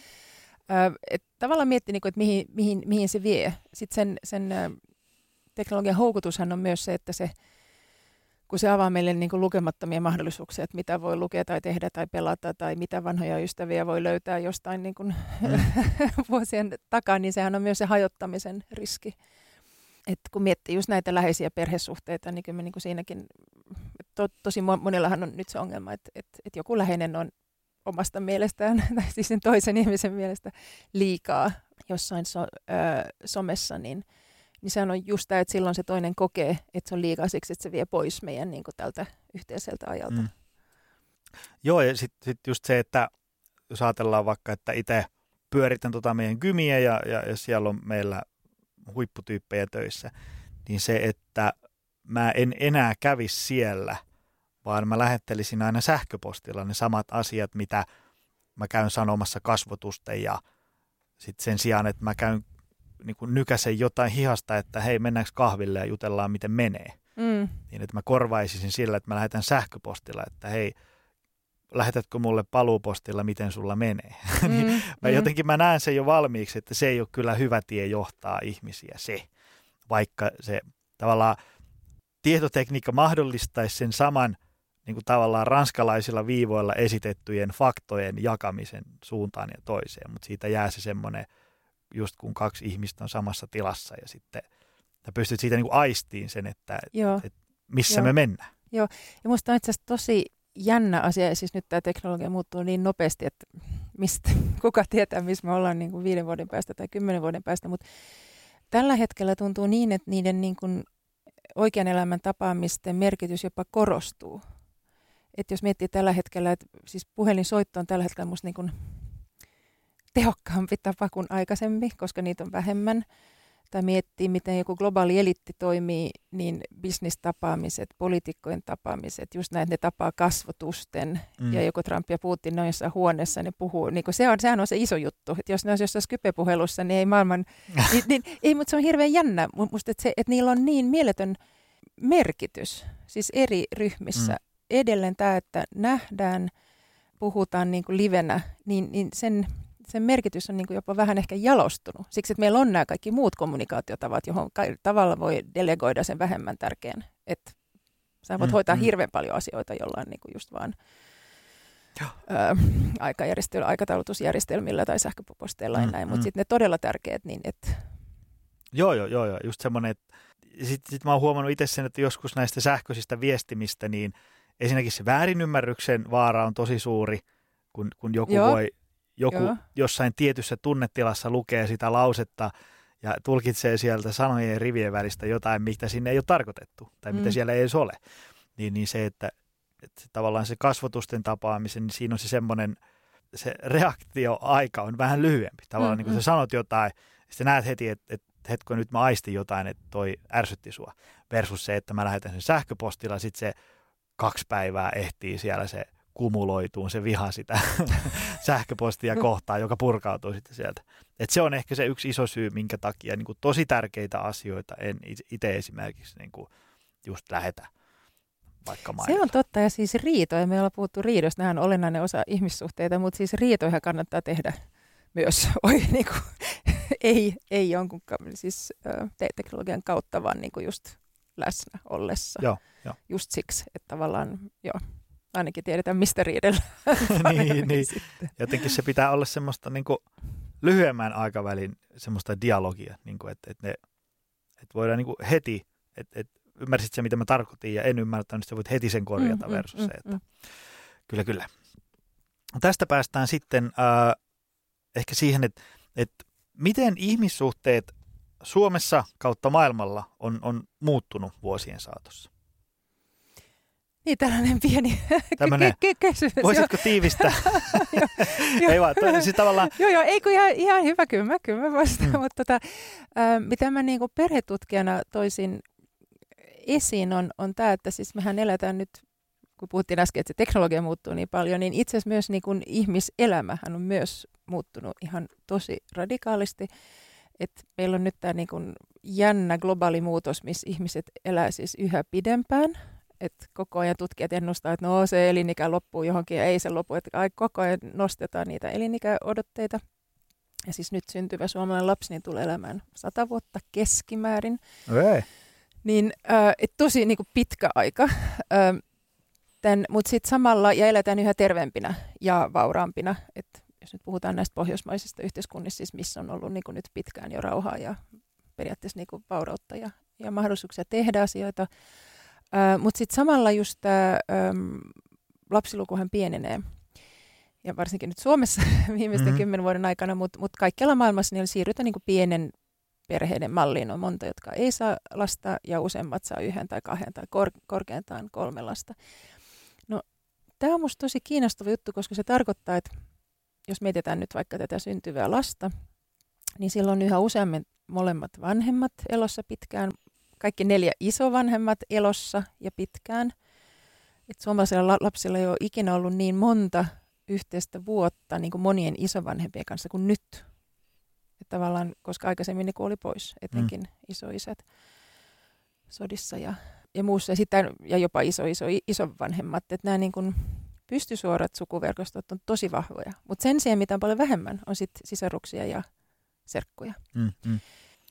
et tavallaan miettii, niin että mihin, mihin, mihin se vie. Sitten sen, sen teknologian houkutushan on myös se, että se, kun se avaa meille niin kuin lukemattomia mahdollisuuksia, että mitä voi lukea tai tehdä tai pelata tai mitä vanhoja ystäviä voi löytää jostain niin kuin mm. [LAUGHS] vuosien takaa, niin sehän on myös se hajottamisen riski. Et kun miettii just näitä läheisiä perhesuhteita, niin kyllä me niin kuin siinäkin, to, tosi monellahan on nyt se ongelma, että, että, että joku läheinen on omasta mielestään, [LAUGHS] tai siis sen toisen ihmisen mielestä liikaa jossain so, ö, somessa, niin, niin sehän on just tämä, että silloin se toinen kokee, että se on liikaa siksi, että se vie pois meidän niin kuin tältä yhteiseltä ajalta. Mm. Joo, ja sitten sit just se, että jos ajatellaan vaikka, että itse pyöritän tota meidän kymiä ja, ja, ja siellä on meillä huipputyyppejä töissä, niin se, että mä en enää kävisi siellä – vaan mä lähettelisin aina sähköpostilla ne samat asiat, mitä mä käyn sanomassa kasvotusten ja sitten sen sijaan, että mä käyn niin kuin nykäsen jotain hihasta, että hei mennäänkö kahville ja jutellaan miten menee. Mm. Niin että mä korvaisisin sillä, että mä lähetän sähköpostilla, että hei, lähetätkö mulle paluupostilla, miten sulla menee. [LAUGHS] Mm, niin mä mm. jotenkin mä näen sen jo valmiiksi, että se ei ole kyllä hyvä tie johtaa ihmisiä se, vaikka se tavallaan tietotekniikka mahdollistaisi sen saman niin kuin tavallaan ranskalaisilla viivoilla esitettyjen faktojen jakamisen suuntaan ja toiseen, mutta siitä jää se semmoinen, just kun kaksi ihmistä on samassa tilassa ja sitten ja pystyt siitä niin kuin aistiin sen, että, Joo. että missä Joo. me mennään. Joo, ja musta on itse asiassa tosi jännä asia, siis nyt tämä teknologia muuttuu niin nopeasti, että mistä, [LAUGHS] kuka tietää, missä me ollaan niin kuin viiden vuoden päästä tai kymmenen vuoden päästä, mutta tällä hetkellä tuntuu niin, että niiden niin kuin oikean elämän tapaamisten merkitys jopa korostuu että jos miettii tällä hetkellä, että siis puhelinsoitto on tällä hetkellä musta niin kuin tehokkaampi tapa kuin aikaisemmin, koska niitä on vähemmän. tai miettii, miten joku globaali elitti toimii, niin bisnistapaamiset, poliitikkojen tapaamiset, just näin, ne tapaa kasvotusten, mm. ja joku Trump ja Putin on jossain huoneessa, ne puhuu, niin se on, sehän on se iso juttu, että jos ne olisi jossain Skype-puhelussa, niin ei maailman, [LAUGHS] niin, niin, ei, mutta se on hirveän jännä, musta, että, se, että niillä on niin mieletön merkitys, siis eri ryhmissä. Mm. Edelleen tämä, että nähdään, puhutaan niin kuin livenä, niin, niin sen sen merkitys on niin kuin jopa vähän ehkä jalostunut. Siksi, että meillä on nämä kaikki muut kommunikaatiotavat, johon tavalla voi delegoida sen vähemmän tärkeän. Että sä voit mm, hoitaa mm. hirveän paljon asioita jollain niin kuin just vaan ö, aikajärjestelmillä, aikataulutusjärjestelmillä tai sähköposteilla mm, ja näin. Mutta mm. sitten ne todella tärkeät, niin että... Joo, joo, joo, joo. Just semmoinen, että sitten sit mä oon huomannut itse sen, että joskus näistä sähköisistä viestimistä, niin ensinnäkin se väärinymmärryksen vaara on tosi suuri, kun, kun joku Joo. voi joku Joo. jossain tietyssä tunnetilassa lukee sitä lausetta ja tulkitsee sieltä sanojen ja rivien välistä jotain, mitä sinne ei ole tarkoitettu tai mm. mitä siellä ei edes ole, niin, niin se, että, että tavallaan se kasvotusten tapaamisen, niin siinä on se semmoinen, se reaktioaika on vähän lyhyempi. Tavallaan mm, niin kun mm. sä sanot jotain, sitten näet heti, että, että hetko nyt mä aistin jotain, että toi ärsytti sua. Versus se, että mä lähetän sen sähköpostilla, sitten se kaksi päivää ehtii siellä se kumuloituun se viha sitä [LAUGHS] sähköpostia kohtaan, joka purkautuu sitten sieltä. Et se on ehkä se yksi iso syy, minkä takia niin kuin tosi tärkeitä asioita en itse esimerkiksi niin kuin just lähetä vaikka mailta. Se on totta, ja siis riitoja, me ollaan puhuttu riidosta, nämä on olennainen osa ihmissuhteita, mutta siis riitoja kannattaa tehdä myös, [LAUGHS] Oi, niin kuin, [LAUGHS] ei, ei jonkun siis, te- teknologian kautta, vaan niin kuin just läsnä ollessa. Joo, jo. Just siksi, että tavallaan, joo, ainakin tiedetään, mistä riidellä. [LAUGHS] niin, niin. Jotenkin se pitää olla semmoista niin kuin lyhyemmän aikavälin semmoista dialogia, niin kuin, että, että, ne, että voidaan niin kuin heti, että, että ymmärsit se, mitä mä tarkoitin, ja en ymmärtänyt, niin sä voit heti sen korjata mm, mm versus mm, se, että mm. kyllä, kyllä. Tästä päästään sitten äh, ehkä siihen, että, että miten ihmissuhteet Suomessa kautta maailmalla on, on muuttunut vuosien saatossa? Niin, tällainen pieni [LAUGHS] ky- kysymys. Voisitko tiivistää? [LAUGHS] [LAUGHS] ei vaan, to, siis tavallaan... joo, joo, ei kun ihan, ihan hyvä, kyllä mä, kyllä mä vastaan, mm. mutta tota, äh, mitä mä niin perhetutkijana toisin esiin on, on tämä, että siis mehän eletään nyt, kun puhuttiin äsken, että se teknologia muuttuu niin paljon, niin itse asiassa myös niin kuin ihmiselämähän on myös muuttunut ihan tosi radikaalisti. että meillä on nyt tämä niin kuin jännä globaali muutos, missä ihmiset elää siis yhä pidempään – että koko ajan tutkijat ennustaa, että no se elinikä loppuu johonkin ja ei se lopu, että koko ajan nostetaan niitä elinikäodotteita. Ja siis nyt syntyvä suomalainen lapsi niin tulee elämään sata vuotta keskimäärin. Okay. Niin äh, et tosi niin kuin pitkä aika. Äh, Mutta sitten samalla, ja eletään yhä terveempinä ja vauraampina. Et jos nyt puhutaan näistä pohjoismaisista yhteiskunnista, siis missä on ollut niin kuin nyt pitkään jo rauhaa ja periaatteessa niin kuin vaurautta ja, ja mahdollisuuksia tehdä asioita, mutta sitten samalla just tämä lapsilukuhan pienenee. Ja varsinkin nyt Suomessa [LAUGHS] viimeisten mm-hmm. kymmenen vuoden aikana, mutta mut kaikkialla maailmassa niin siirrytään niin pienen perheiden malliin. On monta, jotka ei saa lasta ja useimmat saa yhden tai kahden tai kor- korkeintaan kolme lasta. No, tämä on minusta tosi kiinnostava juttu, koska se tarkoittaa, että jos mietitään nyt vaikka tätä syntyvää lasta, niin silloin yhä useammin molemmat vanhemmat elossa pitkään, kaikki neljä isovanhemmat elossa ja pitkään. Et suomalaisilla lapsilla ei ole ikinä ollut niin monta yhteistä vuotta niin kuin monien isovanhempien kanssa kuin nyt. Et tavallaan, koska aikaisemmin ne kuoli pois, etenkin mm. isoisät sodissa ja, ja muussa. Ja, sitten, ja jopa iso, iso, isovanhemmat. Että nämä niin kuin pystysuorat sukuverkostot on tosi vahvoja. Mutta sen sijaan, mitä on paljon vähemmän, on sit sisaruksia ja serkkuja. Mm, mm.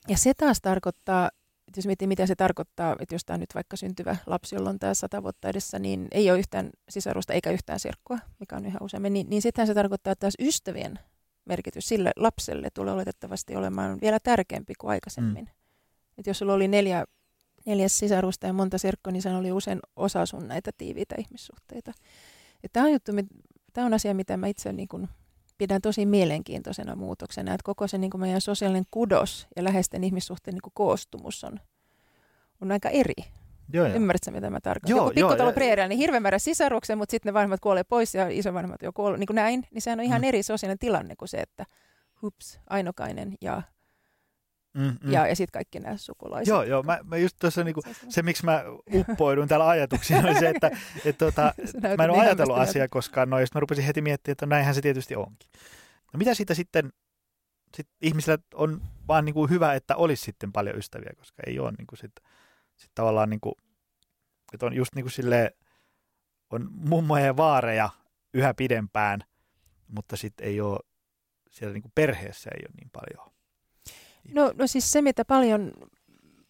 Ja se taas tarkoittaa että jos miettii, mitä se tarkoittaa, että jos tämä nyt vaikka syntyvä lapsi, jolla on tämä sata vuotta edessä, niin ei ole yhtään sisarusta eikä yhtään serkkua, mikä on yhä useammin, niin, niin sitten se tarkoittaa, että taas ystävien merkitys sille lapselle tulee oletettavasti olemaan vielä tärkeämpi kuin aikaisemmin. Mm. Että jos sulla oli neljä, neljäs sisarusta ja monta serkkoa, niin se oli usein osa sun näitä tiiviitä ihmissuhteita. Tämä on, juttu, tämä on asia, mitä mä itse niin kuin pidän tosi mielenkiintoisena muutoksena, että koko se niin kuin meidän sosiaalinen kudos ja läheisten ihmissuhteen niin kuin koostumus on, on aika eri. Joo, joo. Ymmärrätkö, mitä mä tarkoitan? Joku pikkutalo preeriä, niin hirveän määrä sisaruksia, mutta sitten ne vanhemmat kuolee pois ja isovanhemmat jo kuolee, niin kuin näin, niin sehän on ihan mm. eri sosiaalinen tilanne kuin se, että hups, ainokainen ja Mm, mm. Ja, ja sitten kaikki nämä sukulaiset. Joo, joo. Mä, mä just tuossa niinku, se, miksi mä uppoidun täällä ajatuksiin, on se, että [LAUGHS] et, tota, mä en ole ajatellut asiaa koskaan noin, mä rupesin heti miettimään, että näinhän se tietysti onkin. No mitä siitä sitten, sit ihmisillä on vaan niinku hyvä, että olisi sitten paljon ystäviä, koska ei ole niinku sit, sit tavallaan, niinku, että on just niinku silleen, on mummoja ja vaareja yhä pidempään, mutta sitten ei ole, siellä niinku perheessä ei ole niin paljon No, no siis se, mitä paljon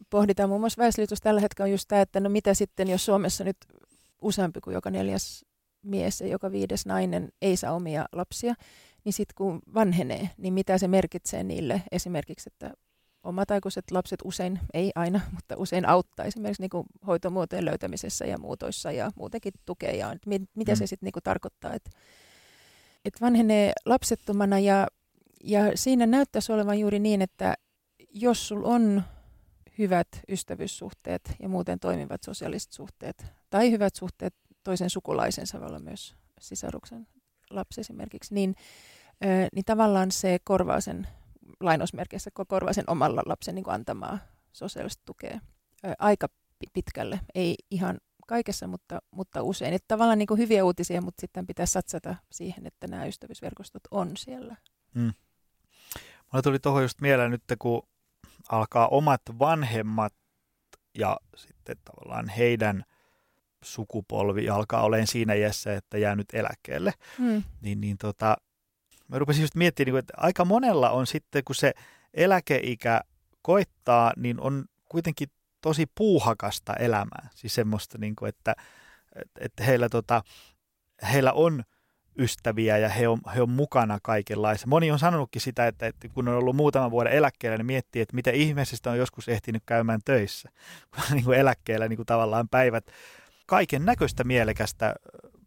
pohditaan muun muassa väestöliitos tällä hetkellä on just tämä, että no mitä sitten, jos Suomessa nyt useampi kuin joka neljäs mies ja joka viides nainen ei saa omia lapsia, niin sitten kun vanhenee, niin mitä se merkitsee niille esimerkiksi, että omataikuiset lapset usein, ei aina, [LAUGHS] mutta usein auttaa esimerkiksi niin kuin hoitomuotojen löytämisessä ja muutoissa ja muutenkin tukea. Ja mit, mitä mm. se sitten niin tarkoittaa, että, että vanhenee lapsettomana ja, ja siinä näyttäisi olevan juuri niin, että jos sulla on hyvät ystävyyssuhteet ja muuten toimivat sosiaaliset suhteet tai hyvät suhteet toisen sukulaisensa, voi olla myös sisaruksen lapsi esimerkiksi, niin, niin tavallaan se korvaa sen lainausmerkeissä korvaa sen omalla lapsen niin antamaa sosiaalista tukea aika pitkälle, ei ihan kaikessa, mutta, mutta usein. Että tavallaan niin hyviä uutisia, mutta sitten pitää satsata siihen, että nämä ystävyysverkostot on siellä. Hmm. Mulla tuli tuohon just mieleen nyt, kun alkaa omat vanhemmat ja sitten tavallaan heidän sukupolvi alkaa olemaan siinä iässä, että jää nyt eläkkeelle, hmm. niin, niin tota, mä rupesin just miettimään, niin että aika monella on sitten, kun se eläkeikä koittaa, niin on kuitenkin tosi puuhakasta elämää. Siis semmoista, niin kuin, että, että heillä, tota, heillä on ystäviä ja he on, he on mukana kaikenlaissa. Moni on sanonutkin sitä, että, että kun on ollut muutaman vuoden eläkkeellä, niin miettii, että miten ihmisistä on joskus ehtinyt käymään töissä. [LAUGHS] niin kuin eläkkeellä niin kuin tavallaan päivät kaiken näköistä mielekästä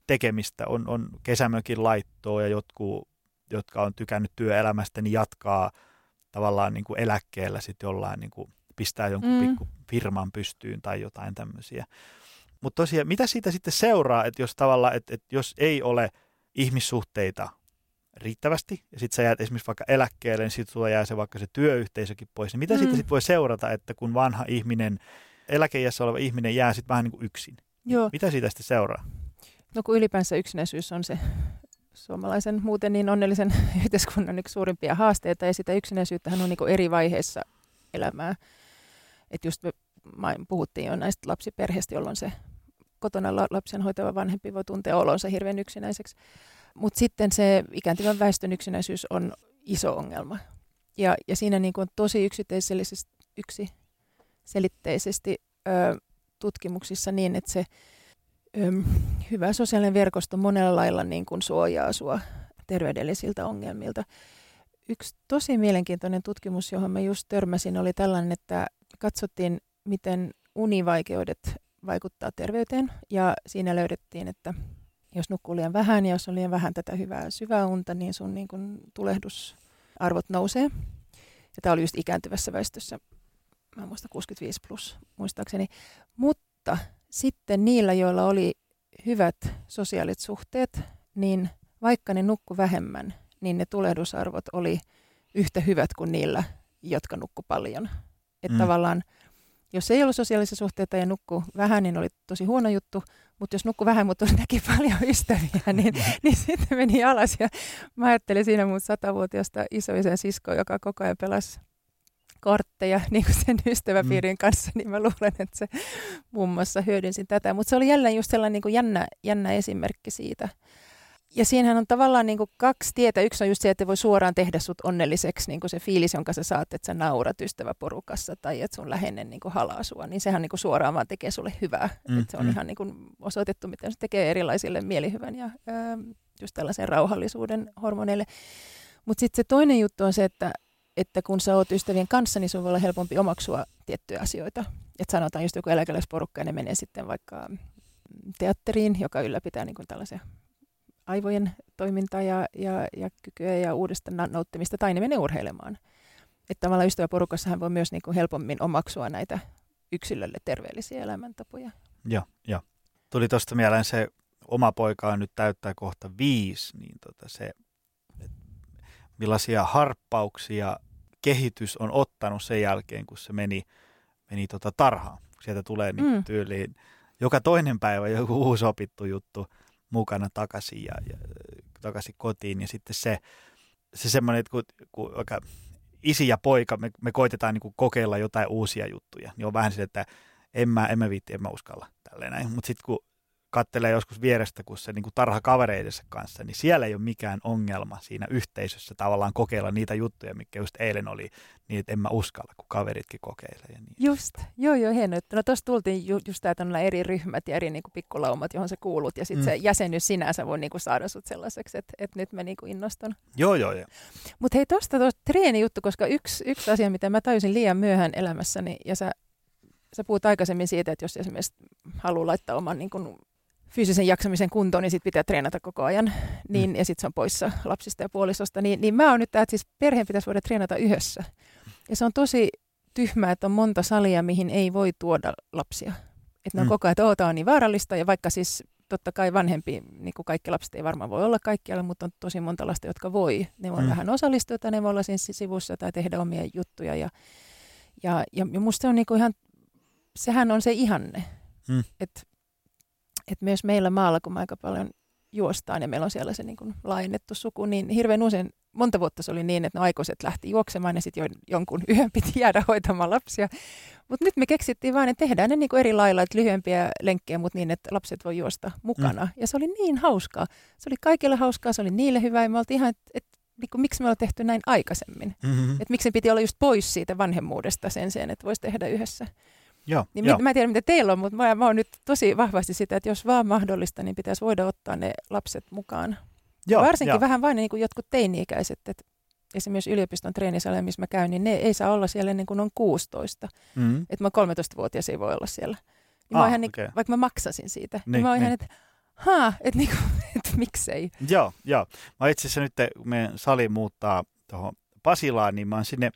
tekemistä on, on kesämökin laittoa ja jotkut, jotka on tykännyt työelämästä, niin jatkaa tavallaan niin kuin eläkkeellä sitten jollain niin kuin pistää jonkun mm. pikku firman pystyyn tai jotain tämmöisiä. Mutta tosiaan, mitä siitä sitten seuraa, että jos tavallaan, että, että jos ei ole – ihmissuhteita riittävästi, ja sitten sä jäät esimerkiksi vaikka eläkkeelle, niin sitten sulla jää se vaikka se työyhteisökin pois, niin mitä mm. siitä sitten voi seurata, että kun vanha ihminen, eläkeijässä oleva ihminen jää sitten vähän niin kuin yksin? Joo. Mitä siitä sitten seuraa? No kun ylipäänsä yksinäisyys on se suomalaisen muuten niin onnellisen [LAUGHS] yhteiskunnan yksi suurimpia haasteita, ja sitä yksinäisyyttähän on niin eri vaiheissa elämää. Että just me puhuttiin jo näistä lapsiperheistä, jolloin se kotona lapsen hoitava vanhempi voi tuntea olonsa hirveän yksinäiseksi. Mutta sitten se ikääntyvän väestön yksinäisyys on iso ongelma. Ja, ja siinä niin kuin tosi yksiselitteisesti ö, tutkimuksissa niin, että se ö, hyvä sosiaalinen verkosto monella lailla niin kuin suojaa sua terveydellisiltä ongelmilta. Yksi tosi mielenkiintoinen tutkimus, johon mä just törmäsin, oli tällainen, että katsottiin, miten univaikeudet vaikuttaa terveyteen. Ja siinä löydettiin, että jos nukkuu liian vähän ja jos on liian vähän tätä hyvää syvää unta, niin sun niin kun tulehdusarvot nousee. Ja tämä oli just ikääntyvässä väestössä, mä muistan 65 plus muistaakseni. Mutta sitten niillä, joilla oli hyvät sosiaaliset suhteet, niin vaikka ne nukku vähemmän, niin ne tulehdusarvot oli yhtä hyvät kuin niillä, jotka nukku paljon. Että mm. tavallaan jos ei ollut sosiaalisia suhteita ja nukku vähän, niin oli tosi huono juttu, mutta jos nukku vähän, mutta näki paljon ystäviä, [LAUGHS] niin, niin sitten meni alas. Ja mä ajattelin siinä mun satavuotiaasta isoisen siskoa, joka koko ajan pelasi kortteja niin kuin sen ystäväpiirin mm. kanssa, niin mä luulen, että se muun muassa hyödynsin tätä. Mutta se oli jälleen just sellainen niin kuin jännä, jännä esimerkki siitä, ja siinähän on tavallaan niin kuin kaksi tietä. Yksi on just se, että voi suoraan tehdä sut onnelliseksi, niin kuin se fiilis, jonka sä saat, että sä naurat ystäväporukassa tai että sun läheinen niin kuin halaa sua, niin sehän niin kuin suoraan vaan tekee sulle hyvää. Mm, että se on mm. ihan niin kuin osoitettu, miten se tekee erilaisille mielihyvän ja ää, just tällaisen rauhallisuuden hormoneille. Mutta sitten se toinen juttu on se, että, että kun sä oot ystävien kanssa, niin sun voi olla helpompi omaksua tiettyjä asioita. Että sanotaan just joku eläkeläisporukka ja ne menee sitten vaikka teatteriin, joka ylläpitää niin kuin tällaisia aivojen toimintaa ja, ja, ja kykyä ja uudesta nauttimista, tai ne menee urheilemaan. Että tavallaan ystäväporukassa hän voi myös niin kuin helpommin omaksua näitä yksilölle terveellisiä elämäntapoja. Joo, joo. Tuli tuosta mieleen se, oma poika on nyt täyttää kohta viisi, niin tota se, millaisia harppauksia kehitys on ottanut sen jälkeen, kun se meni, meni tota tarhaan. Sieltä tulee niin mm. tyyliin joka toinen päivä joku uusi opittu juttu mukana takaisin ja, ja takaisin kotiin. Ja sitten se, se semmoinen, että kun, kun isi ja poika, me, me koitetaan niin kokeilla jotain uusia juttuja, niin on vähän se, että en mä, en mä viitti, en mä uskalla tälleen näin. Mutta sitten kun kattelee joskus vierestä, kun se niin kuin tarha kavereidensa kanssa, niin siellä ei ole mikään ongelma siinä yhteisössä tavallaan kokeilla niitä juttuja, mikä just eilen oli, niin että en mä uskalla, kun kaveritkin kokeilee. Ja niin. Just, joo joo, hienoa. No tuossa tultiin ju, just tämä eri ryhmät ja eri niin kuin pikkulaumat, johon sä kuulut, ja sitten mm. se jäsenyys sinänsä voi niin kuin saada sut sellaiseksi, että, että nyt mä niin kuin innostun. Joo, joo, joo. Mutta hei, tuosta tuosta treenijuttu, koska yksi, yksi asia, mitä mä tajusin liian myöhään elämässäni, ja sä sä puhut aikaisemmin siitä, että jos esimerkiksi haluaa laittaa oman niin kuin, fyysisen jaksamisen kuntoon, niin sit pitää treenata koko ajan, niin, mm. ja sitten se on poissa lapsista ja puolisosta, niin, niin mä oon nyt, että siis perheen pitäisi voida treenata yhdessä. Ja se on tosi tyhmää, että on monta salia, mihin ei voi tuoda lapsia. Että ne on mm. koko ajan, että on niin vaarallista, ja vaikka siis totta kai vanhempi, niin kuin kaikki lapset ei varmaan voi olla kaikkialla, mutta on tosi monta lasta, jotka voi. Ne voi mm. vähän osallistua tai ne voi olla siinä sivussa tai tehdä omia juttuja. Ja, ja, ja, ja musta se on niin kuin ihan, sehän on se ihanne. Mm. Että että myös meillä maalla, kun aika paljon juostaan ja meillä on siellä se niin kuin laajennettu suku, niin hirveän usein, monta vuotta se oli niin, että no aikuiset lähti juoksemaan ja sitten jonkun [LAUGHS] yhden piti jäädä hoitamaan lapsia. Mutta nyt me keksittiin vain, että tehdään ne niin kuin eri lailla, että lyhyempiä lenkkejä, mutta niin, että lapset voi juosta mukana. Mm. Ja se oli niin hauskaa. Se oli kaikille hauskaa, se oli niille hyvä ja me oltiin ihan, että et, niin kuin, miksi me ollaan tehty näin aikaisemmin. Mm-hmm. Että miksi piti olla just pois siitä vanhemmuudesta sen sijaan, että voisi tehdä yhdessä. Joo, niin jo. Mä en tiedä, mitä teillä on, mutta mä, mä oon nyt tosi vahvasti sitä, että jos vaan mahdollista, niin pitäisi voida ottaa ne lapset mukaan. Joo, Varsinkin jo. vähän vain niin kuin jotkut teini-ikäiset, että esimerkiksi yliopiston treenisalja, missä mä käyn, niin ne ei saa olla siellä niin kuin on 16. Mm. Että mä 13-vuotias ei voi olla siellä. Niin ah, mä ihan niin, okay. vaikka mä maksasin siitä, niin, niin mä oon niin. ihan, että haa, että niinku, [LAUGHS] et miksei. Joo, joo. Mä itse asiassa nyt, kun meidän sali muuttaa tuohon Pasilaan, niin mä oon sinne,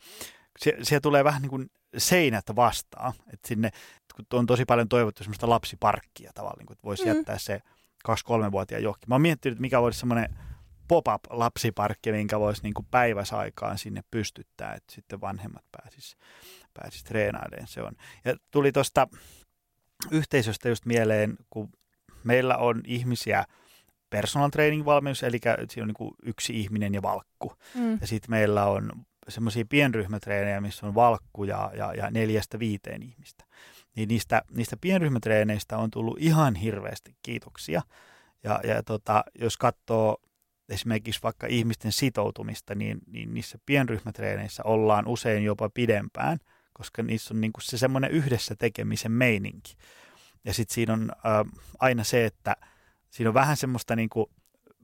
se, siellä tulee vähän niin kuin seinät vastaan. Että sinne kun on tosi paljon toivottu semmoista lapsiparkkia tavallaan, niin että voisi mm. jättää se 2-3-vuotiaan johonkin. Mä oon miettinyt, että mikä voisi semmoinen pop-up lapsiparkki, minkä voisi niin päiväsaikaan sinne pystyttää, että sitten vanhemmat pääsis, pääsis treenailemaan. Se on. Ja tuli tuosta yhteisöstä just mieleen, kun meillä on ihmisiä, personal training valmennus, eli siinä on niin yksi ihminen ja valkku. Mm. Ja sitten meillä on semmoisia pienryhmätreenejä, missä on valkku ja, ja, ja neljästä viiteen ihmistä. Niin niistä, niistä pienryhmätreeneistä on tullut ihan hirveästi kiitoksia. Ja, ja tota, jos katsoo esimerkiksi vaikka ihmisten sitoutumista, niin, niin niissä pienryhmätreeneissä ollaan usein jopa pidempään, koska niissä on niin kuin se semmoinen yhdessä tekemisen meininki. Ja sitten siinä on äh, aina se, että siinä on vähän semmoista niin kuin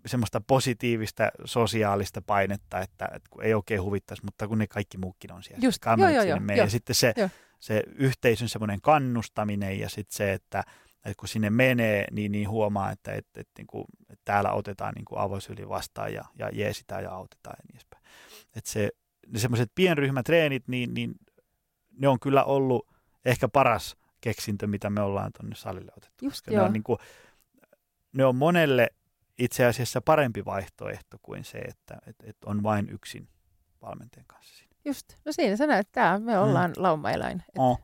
semmoista positiivista sosiaalista painetta, että, että kun ei oikein huvittaisi, mutta kun ne kaikki muukin on siellä. Just, joo, joo, joo, joo, Ja sitten se, se yhteisön semmoinen kannustaminen ja sitten se, että, että kun sinne menee, niin, niin huomaa, että, että, että, niin kuin, että täällä otetaan niin kuin avosyli vastaan ja, ja jeesitään ja autetaan ja niin edespäin. Että se, ne semmoiset pienryhmätreenit, niin, niin ne on kyllä ollut ehkä paras keksintö, mitä me ollaan tuonne salille otettu. Just, koska ne on, niin kuin, ne on monelle itse asiassa parempi vaihtoehto kuin se, että, että, että on vain yksin valmentajan kanssa siinä. Just, no siinä sä näet, että me mm. ollaan mm. laumaeläin. Et, oh.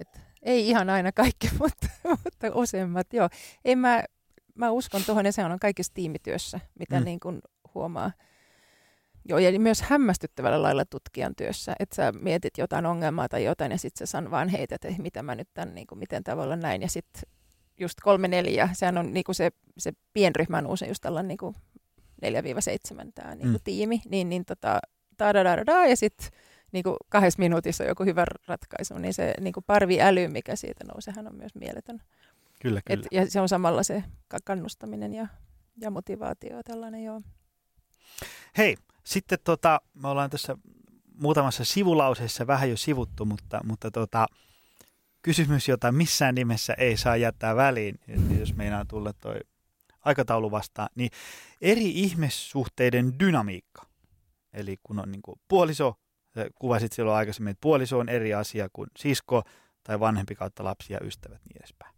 et, ei ihan aina kaikki, [LAUGHS] mutta, mutta useimmat, joo. Ei mä, mä uskon tuohon, ja se on kaikissa tiimityössä, mitä mm. niin kuin huomaa. Joo, ja myös hämmästyttävällä lailla tutkijan työssä, että sä mietit jotain ongelmaa tai jotain, ja sitten sä san vaan heität, että mitä mä nyt tämän, niin kuin, miten tavalla näin, ja sitten just kolme neljä, sehän on niinku se, se pienryhmä on usein just tällainen niinku neljä viiva seitsemän tämä niinku mm. tiimi, niin, niin tota, da ja sitten niinku kahdessa minuutissa joku hyvä ratkaisu, niin se niinku parviäly, mikä siitä nousee, hän on myös mieletön. Kyllä, kyllä. Et, ja se on samalla se kannustaminen ja, ja motivaatio tällainen, joo. Hei, sitten tota, me ollaan tässä muutamassa sivulauseessa vähän jo sivuttu, mutta, mutta tota, kysymys, jota missään nimessä ei saa jättää väliin, jos meinaa tulla toi aikataulu vastaan, niin eri ihmissuhteiden dynamiikka. Eli kun on niin puoliso, kuvasit silloin aikaisemmin, että puoliso on eri asia kuin sisko tai vanhempi kautta lapsi ja ystävät niin edespäin.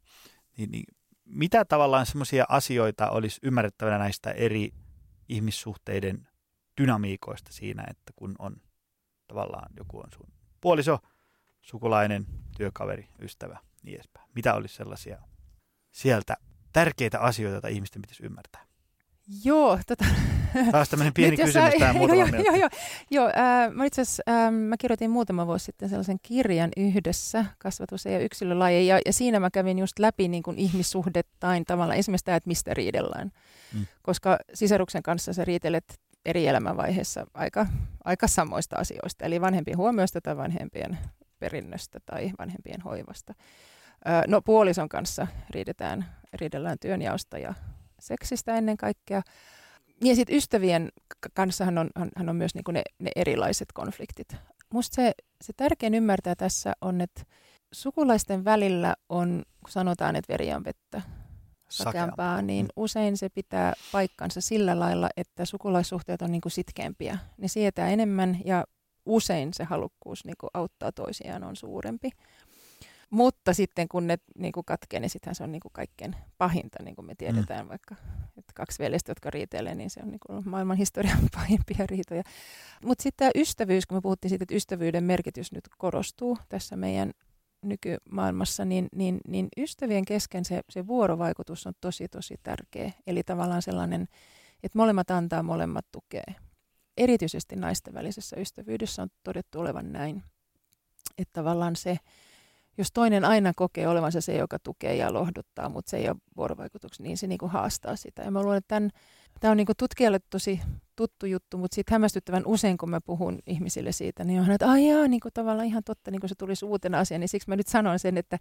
Niin, niin mitä tavallaan semmoisia asioita olisi ymmärrettävänä näistä eri ihmissuhteiden dynamiikoista siinä, että kun on tavallaan joku on sun puoliso, sukulainen, työkaveri, ystävä, niin edespäin. Mitä olisi sellaisia sieltä tärkeitä asioita, joita ihmisten pitäisi ymmärtää? Joo, tota... Taas tämmöinen pieni kysymys tähän [LAUGHS] joo, joo, joo, joo, joo äh, mä itse asiassa, äh, mä kirjoitin muutama vuosi sitten sellaisen kirjan yhdessä, kasvatus ja yksilölaji, ja, ja siinä mä kävin just läpi niin kuin ihmissuhdettain tavallaan esimerkiksi tämä, että mistä riidellään. Mm. Koska sisaruksen kanssa sä riitelet eri elämänvaiheessa aika, aika samoista asioista, eli vanhempien huomioista tai vanhempien perinnöstä tai vanhempien hoivasta. No puolison kanssa riidetään, riidellään työnjaosta ja seksistä ennen kaikkea. Ja sitten ystävien kanssahan on, on, on myös niinku ne, ne erilaiset konfliktit. Musta se, se tärkein ymmärtää tässä on, että sukulaisten välillä on, kun sanotaan, että veri on vettä sakeampaa, niin mm. usein se pitää paikkansa sillä lailla, että sukulaissuhteet on niinku sitkeämpiä. Ne sietää enemmän ja usein se halukkuus niinku auttaa toisiaan on suurempi. Mutta sitten kun ne niin kuin katkee, niin sittenhän se on niin kuin kaikkein pahinta, niin kuin me tiedetään mm. vaikka, että kaksi veljestä, jotka riitelee, niin se on niin kuin maailman historian [LAUGHS] pahimpia riitoja. Mutta sitten tämä ystävyys, kun me puhuttiin siitä, että ystävyyden merkitys nyt korostuu tässä meidän nykymaailmassa, niin, niin, niin ystävien kesken se, se vuorovaikutus on tosi, tosi tärkeä. Eli tavallaan sellainen, että molemmat antaa, molemmat tukee. Erityisesti naisten välisessä ystävyydessä on todettu olevan näin. Että tavallaan se, jos toinen aina kokee olevansa se, joka tukee ja lohduttaa, mutta se ei ole vuorovaikutuksessa, niin se niin kuin haastaa sitä. Ja mä luulen, että tämä on niin kuin tutkijalle tosi tuttu juttu, mutta sitten hämmästyttävän usein, kun mä puhun ihmisille siitä, niin on, että ai jaa, niin kuin tavallaan ihan totta, niin kuin se tulisi uutena asia, niin siksi mä nyt sanon sen, että,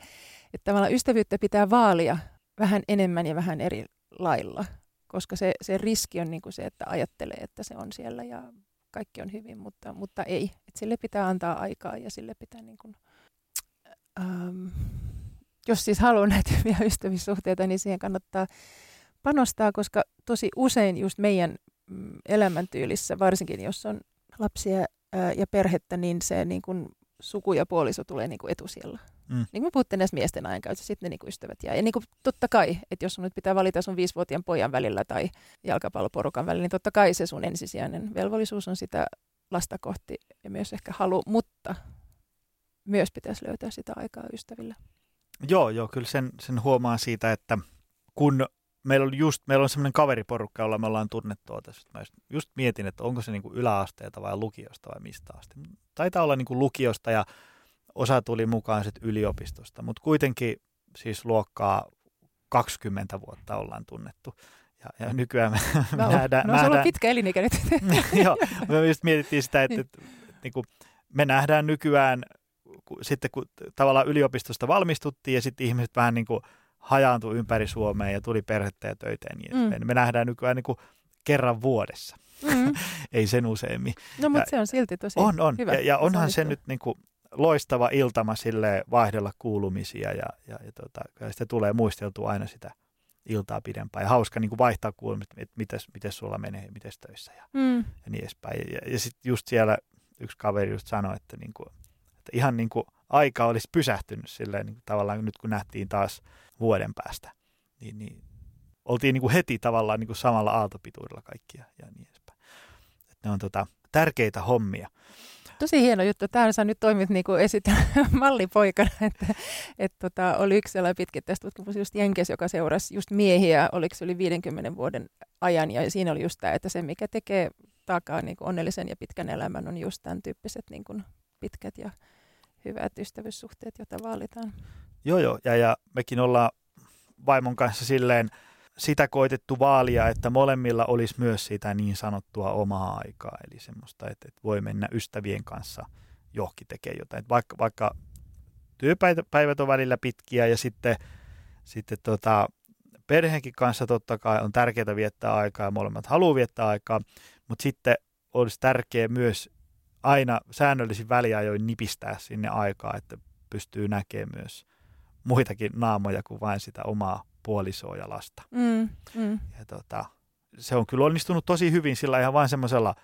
että tavallaan ystävyyttä pitää vaalia vähän enemmän ja vähän eri lailla, koska se, se riski on niin kuin se, että ajattelee, että se on siellä ja kaikki on hyvin, mutta, mutta ei. Et sille pitää antaa aikaa ja sille pitää niin kuin ähm, jos siis haluaa näitä [LAUGHS] hyviä ystävyyssuhteita, niin siihen kannattaa panostaa, koska tosi usein just meidän mm, elämäntyylissä, varsinkin jos on lapsia ää, ja perhettä, niin se niin kun suku ja puoliso tulee niin kuin etusijalla. Mm. Niin kuin me puhutte näistä miesten ajankäytössä, sitten ne niin kuin ystävät jää. Ja niin kuin totta kai, että jos sun nyt pitää valita sun viisivuotiaan pojan välillä tai jalkapalloporukan välillä, niin totta kai se sun ensisijainen velvollisuus on sitä lasta kohti ja myös ehkä halu, mutta myös pitäisi löytää sitä aikaa ystäville. Joo, joo, kyllä sen, sen huomaa siitä, että kun meillä on just, meillä on semmoinen kaveriporukka, jolla me ollaan tunnettu tässä. Mä just, just mietin, että onko se niin kuin yläasteelta vai lukiosta vai mistä asti. Taitaa olla niin kuin lukiosta ja osa tuli mukaan sitten yliopistosta, mutta kuitenkin siis luokkaa 20 vuotta ollaan tunnettu. Ja, ja nykyään me, [LAUGHS] no, nähdään... No, sulla on pitkä elinikä nyt. [LAUGHS] joo, me just mietittiin sitä, että, että, että niin kuin me nähdään nykyään sitten kun tavallaan yliopistosta valmistuttiin ja sitten ihmiset vähän niin kuin hajaantui ympäri Suomea ja tuli perhettä ja töitä ja niin Mm. Me nähdään nykyään niin kuin kerran vuodessa, mm. [LAUGHS] ei sen useimmin. No mutta se on silti tosi on, on. hyvä. Ja, ja onhan se nyt niin kuin loistava iltama sille vaihdella kuulumisia ja, ja, ja tota, sitä tulee muisteltua aina sitä iltaa pidempään ja hauska niin kuin vaihtaa kuulumista, että miten, sulla menee ja miten töissä ja, mm. ja niin edespäin. Ja, ja, ja sitten just siellä yksi kaveri just sanoi, että niin kuin, että ihan niin kuin aika olisi pysähtynyt silleen niin kuin tavallaan nyt kun nähtiin taas vuoden päästä, niin, niin oltiin niin kuin heti tavallaan niin kuin samalla aaltopituudella kaikkia ja niin edespäin. Että ne on tota, tärkeitä hommia. Tosi hieno juttu. Täällä sä nyt toimit niin kuin esitellä [LAUGHS] mallipoikana, että, että tota, oli yksi sellainen pitkittäistutkimus just Jenkes, joka seurasi just miehiä, oliko se yli 50 vuoden ajan, ja siinä oli just tämä, että se mikä tekee takaa niin kuin onnellisen ja pitkän elämän on just tämän tyyppiset niin kuin pitkät ja hyvät ystävyyssuhteet, joita vaalitaan. Joo, joo. Ja, ja mekin ollaan vaimon kanssa silleen sitä koitettu vaalia, että molemmilla olisi myös sitä niin sanottua omaa aikaa. Eli semmoista, että, että voi mennä ystävien kanssa johonkin tekemään jotain. Että vaikka, vaikka työpäivät on välillä pitkiä ja sitten, sitten tota, perheenkin kanssa totta kai on tärkeää viettää aikaa ja molemmat haluaa viettää aikaa, mutta sitten olisi tärkeää myös aina säännöllisin väliajoin nipistää sinne aikaa, että pystyy näkemään myös muitakin naamoja kuin vain sitä omaa puolisoa ja lasta. Mm, mm. Ja tota, se on kyllä onnistunut tosi hyvin sillä ihan vain semmoisella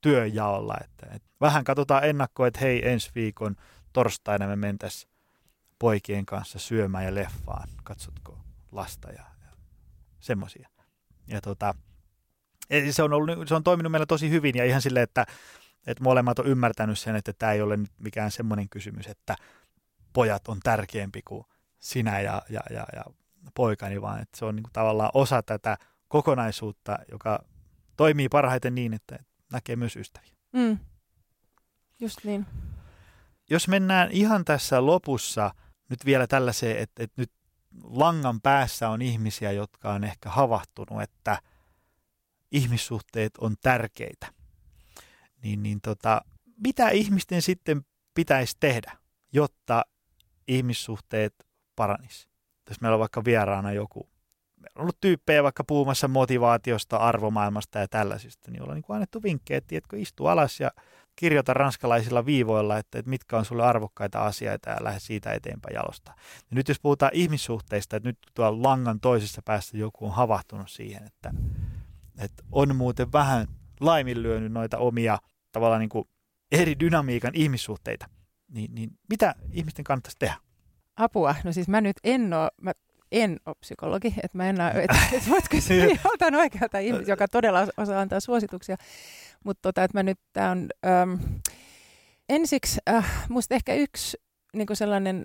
työjaolla, että, että vähän katsotaan ennakkoa, että hei ensi viikon torstaina me mentäisiin poikien kanssa syömään ja leffaan, katsotko lasta ja, ja semmoisia. Ja tota, se on, ollut, se on toiminut meillä tosi hyvin ja ihan silleen, että että molemmat on ymmärtänyt sen, että tämä ei ole nyt mikään semmoinen kysymys, että pojat on tärkeämpi kuin sinä ja, ja, ja, ja poikani, vaan että se on niin kuin tavallaan osa tätä kokonaisuutta, joka toimii parhaiten niin, että näkee myös ystäviä. Mm. Just niin. Jos mennään ihan tässä lopussa nyt vielä tällaiseen, että, että nyt langan päässä on ihmisiä, jotka on ehkä havahtunut, että ihmissuhteet on tärkeitä, niin, niin tota, mitä ihmisten sitten pitäisi tehdä, jotta ihmissuhteet paranis? Jos meillä on vaikka vieraana joku, meillä on ollut tyyppejä vaikka puhumassa motivaatiosta, arvomaailmasta ja tällaisista, niin ollaan niin kuin annettu vinkkejä, että tiedätkö, istu alas ja kirjoita ranskalaisilla viivoilla, että, että mitkä on sulle arvokkaita asioita ja lähde siitä eteenpäin jalosta. Ja nyt jos puhutaan ihmissuhteista, että nyt tuolla langan toisessa päässä joku on havahtunut siihen, että, että on muuten vähän laiminlyönyt noita omia tavallaan niin kuin eri dynamiikan ihmissuhteita, niin, niin mitä ihmisten kannattaisi tehdä? Apua. No siis mä nyt en ole, mä en ole psykologi, että mä en ole, että, että voitko se [LAUGHS] joltain oikealta ihmistä, joka todella osaa antaa suosituksia. Mutta tota, että mä nyt, tää on, äm, ensiksi äh, musta ehkä yksi niin sellainen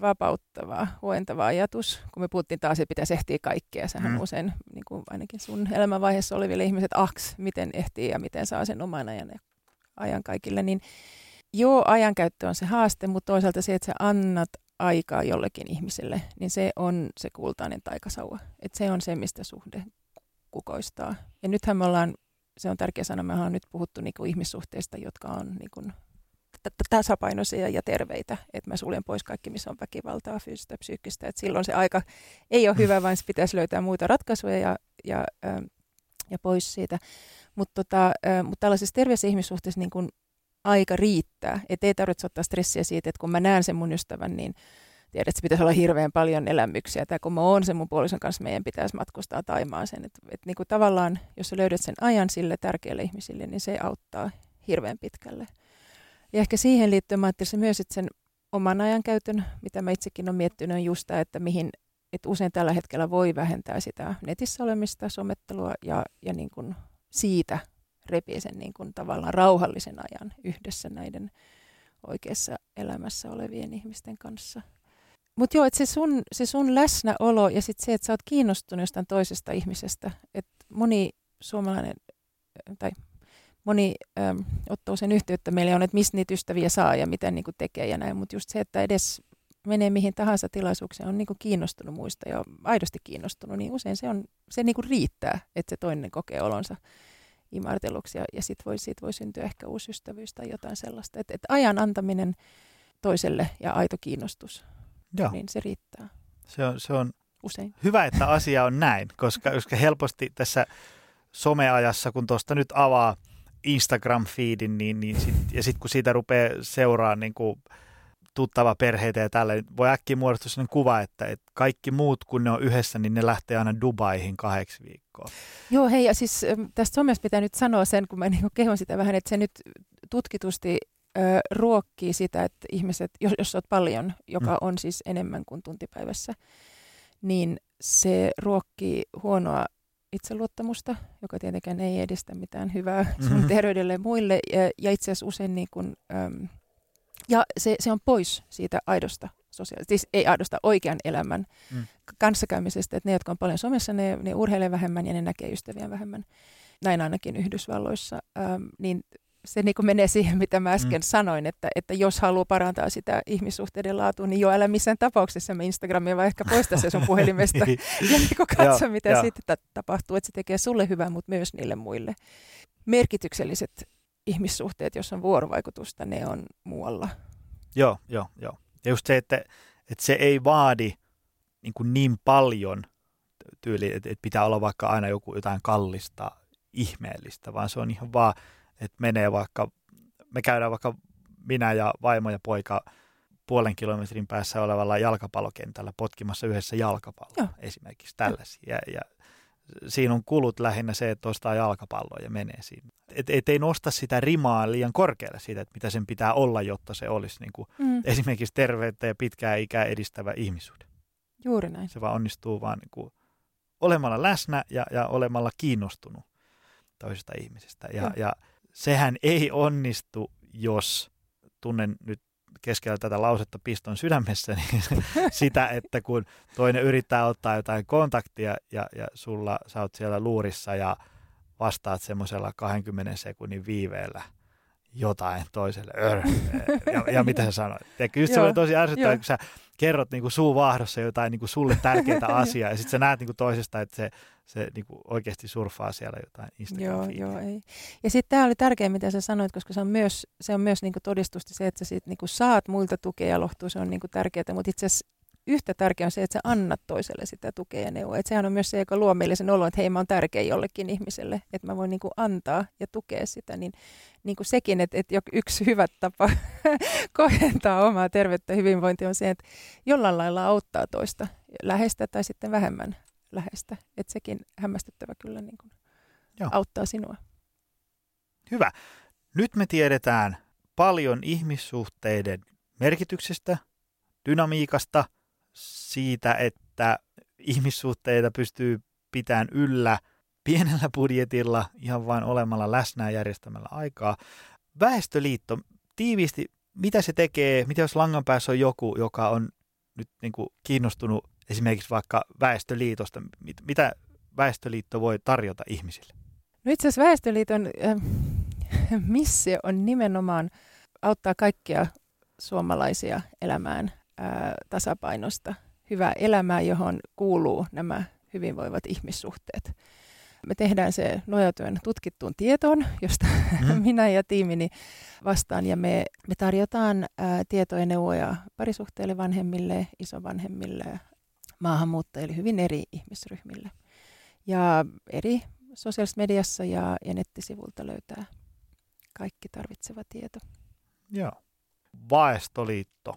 vapauttava, huentava ajatus, kun me puhuttiin taas, että pitäisi ehtiä kaikkea. Sähän mm. usein, niin kuin ainakin sun elämänvaiheessa oleville ihmiset, aks, miten ehtii ja miten saa sen oman ajan, ajan kaikille, niin joo, ajankäyttö on se haaste, mutta toisaalta se, että sä annat aikaa jollekin ihmiselle, niin se on se kultainen taikasauva. Että se on se, mistä suhde kukoistaa. Ja nythän me ollaan, se on tärkeä sana, me ollaan nyt puhuttu niinku ihmissuhteista, jotka on niinku tasapainoisia ja terveitä, että mä suljen pois kaikki, missä on väkivaltaa, fyysistä, psyykkistä, että silloin se aika ei ole hyvä, vaan pitäisi löytää muita ratkaisuja ja, ja, ja pois siitä. Mutta tota, mut tällaisessa terveessä ihmissuhteessa niin kun aika riittää. Että ei tarvitse ottaa stressiä siitä, että kun mä näen sen mun ystävän, niin tiedät, että se pitäisi olla hirveän paljon elämyksiä. Tai kun mä oon sen mun puolison kanssa, meidän pitäisi matkustaa Taimaaseen. Että et niin kuin tavallaan, jos sä löydät sen ajan sille tärkeille ihmisille, niin se auttaa hirveän pitkälle. Ja ehkä siihen liittyen mä ajattelisin myös, että sen oman ajan käytön, mitä mä itsekin olen miettinyt, on just tämä, että mihin että usein tällä hetkellä voi vähentää sitä netissä olemista, somettelua ja, ja niin kuin siitä repii sen niin kuin tavallaan rauhallisen ajan yhdessä näiden oikeassa elämässä olevien ihmisten kanssa. Mutta joo, että se sun, se sun läsnäolo ja sitten se, että sä oot kiinnostunut jostain toisesta ihmisestä, että moni suomalainen tai moni äm, ottaa sen yhteyttä meille on, että missä niitä ystäviä saa ja miten niin kuin tekee ja näin, mutta just se, että edes menee mihin tahansa tilaisuukseen, on niin kuin kiinnostunut muista ja aidosti kiinnostunut, niin usein se, on, se niin kuin riittää, että se toinen kokee olonsa imarteluksi ja, ja sitten voi, siitä voi syntyä ehkä uusi ystävyys tai jotain sellaista. Että et ajan antaminen toiselle ja aito kiinnostus, Joo. niin se riittää. Se on, se on Usein. hyvä, että asia on näin, koska, koska helposti tässä someajassa, kun tuosta nyt avaa Instagram-feedin, niin, niin sit, ja sitten kun siitä rupeaa seuraamaan niin kuin tuttava perheitä ja tällä, niin voi äkkiä muodostua sellainen kuva, että, että kaikki muut, kun ne on yhdessä, niin ne lähtee aina Dubaihin kahdeksi viikkoa. Joo, hei, ja siis tästä somesta pitää nyt sanoa sen, kun mä niin kehon sitä vähän, että se nyt tutkitusti ö, ruokkii sitä, että ihmiset, jos, jos olet paljon, joka mm. on siis enemmän kuin tuntipäivässä, niin se ruokkii huonoa itseluottamusta, joka tietenkään ei edistä mitään hyvää sun mm-hmm. terveydelle ja muille, ja, ja itse asiassa usein niin kuin, äm, ja se, se on pois siitä aidosta sosiaalista, siis ei aidosta oikean elämän mm. kanssakäymisestä, että ne, jotka on paljon somessa, ne, ne urheilee vähemmän ja ne näkee ystäviä vähemmän. Näin ainakin Yhdysvalloissa. Ähm, niin se niin kuin menee siihen, mitä mä äsken mm. sanoin, että, että jos haluaa parantaa sitä ihmissuhteiden laatua, niin jo älä missään tapauksessa me Instagramia, vaan ehkä poista se sun [LAUGHS] puhelimesta ja niin katso, mitä sitten tapahtuu, että se tekee sulle hyvää, mutta myös niille muille. Merkitykselliset ihmissuhteet, jos on vuorovaikutusta, ne on muualla. Joo, joo, joo. Ja just se, että, että se ei vaadi niin, kuin niin paljon tyyli, että, että pitää olla vaikka aina joku jotain kallista, ihmeellistä, vaan se on ihan vaan, että menee vaikka, me käydään vaikka minä ja vaimo ja poika puolen kilometrin päässä olevalla jalkapallokentällä potkimassa yhdessä jalkapalloa Joo. esimerkiksi tällaisia. Ja, ja siinä on kulut lähinnä se, että ostaa jalkapalloa ja menee siinä. Et, et ei nosta sitä rimaa liian korkealle siitä, että mitä sen pitää olla, jotta se olisi niin kuin mm. esimerkiksi terveyttä ja pitkää ikää edistävä ihmisuuden. Juuri näin. Se vaan onnistuu vaan niin kuin olemalla läsnä ja, ja olemalla kiinnostunut toisesta ihmisestä. Ja, ja sehän ei onnistu, jos tunnen nyt keskellä tätä lausetta piston sydämessä, [LAUGHS] niin sitä, että kun toinen yrittää ottaa jotain kontaktia ja, ja sulla, sä oot siellä luurissa ja vastaat semmoisella 20 sekunnin viiveellä jotain toiselle. Ja, ja mitä sä sanoit? Tiedätkö, just se tosi ärsyttävää, kun sä kerrot niin kuin suuvahdossa jotain niin kuin sulle tärkeää [LAUGHS] asiaa ja sitten sä näet niin kuin toisesta, että se, se niin kuin oikeasti surfaa siellä jotain instagram Joo, joo, ei. Ja sitten tämä oli tärkeä, mitä sä sanoit, koska se on myös, se on myös niin kuin todistusta se, että sä sit niin kuin saat muilta tukea ja lohtua, se on niin kuin tärkeää, mutta itse asiassa yhtä tärkeää on se, että sä annat toiselle sitä tukea ja neuvoa. Että sehän on myös se, joka luo meille sen olon, että hei mä oon tärkeä jollekin ihmiselle, että mä voin niin kuin antaa ja tukea sitä. Niin, niin kuin sekin, että, että yksi hyvä tapa [LAUGHS] kohentaa omaa terveyttä ja hyvinvointia on se, että jollain lailla auttaa toista läheistä tai sitten vähemmän läheistä. Että sekin hämmästyttävä kyllä niin kuin auttaa sinua. Hyvä. Nyt me tiedetään paljon ihmissuhteiden merkityksestä, dynamiikasta – siitä, että ihmissuhteita pystyy pitämään yllä pienellä budjetilla ihan vain olemalla läsnä ja järjestämällä aikaa. Väestöliitto, tiiviisti, mitä se tekee, mitä jos langan päässä on joku, joka on nyt niin kuin kiinnostunut esimerkiksi vaikka Väestöliitosta, mit, mitä Väestöliitto voi tarjota ihmisille? No itse asiassa Väestöliiton äh, [LAUGHS] missio on nimenomaan auttaa kaikkia suomalaisia elämään ää, tasapainosta hyvää elämää, johon kuuluu nämä hyvinvoivat ihmissuhteet. Me tehdään se nojautuen tutkittuun tietoon, josta mm. [LAUGHS] minä ja tiimini vastaan, ja me, me tarjotaan ää, tietoja ja neuvoja parisuhteille, vanhemmille, isovanhemmille, maahanmuuttajille, hyvin eri ihmisryhmille. Ja eri sosiaalisessa mediassa ja, ja nettisivulta löytää kaikki tarvitseva tieto. Joo. Vaestoliitto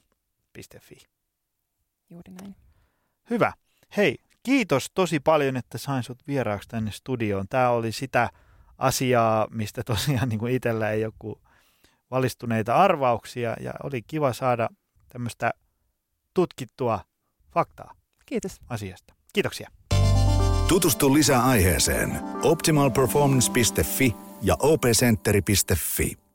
Fi. Juuri näin. Hyvä. Hei, kiitos tosi paljon, että sain sut vieraaksi tänne studioon. Tämä oli sitä asiaa, mistä tosiaan niin kuin itsellä ei joku valistuneita arvauksia ja oli kiva saada tämmöistä tutkittua faktaa Kiitos. asiasta. Kiitoksia. Tutustu lisää aiheeseen optimalperformance.fi ja opcenteri.fi.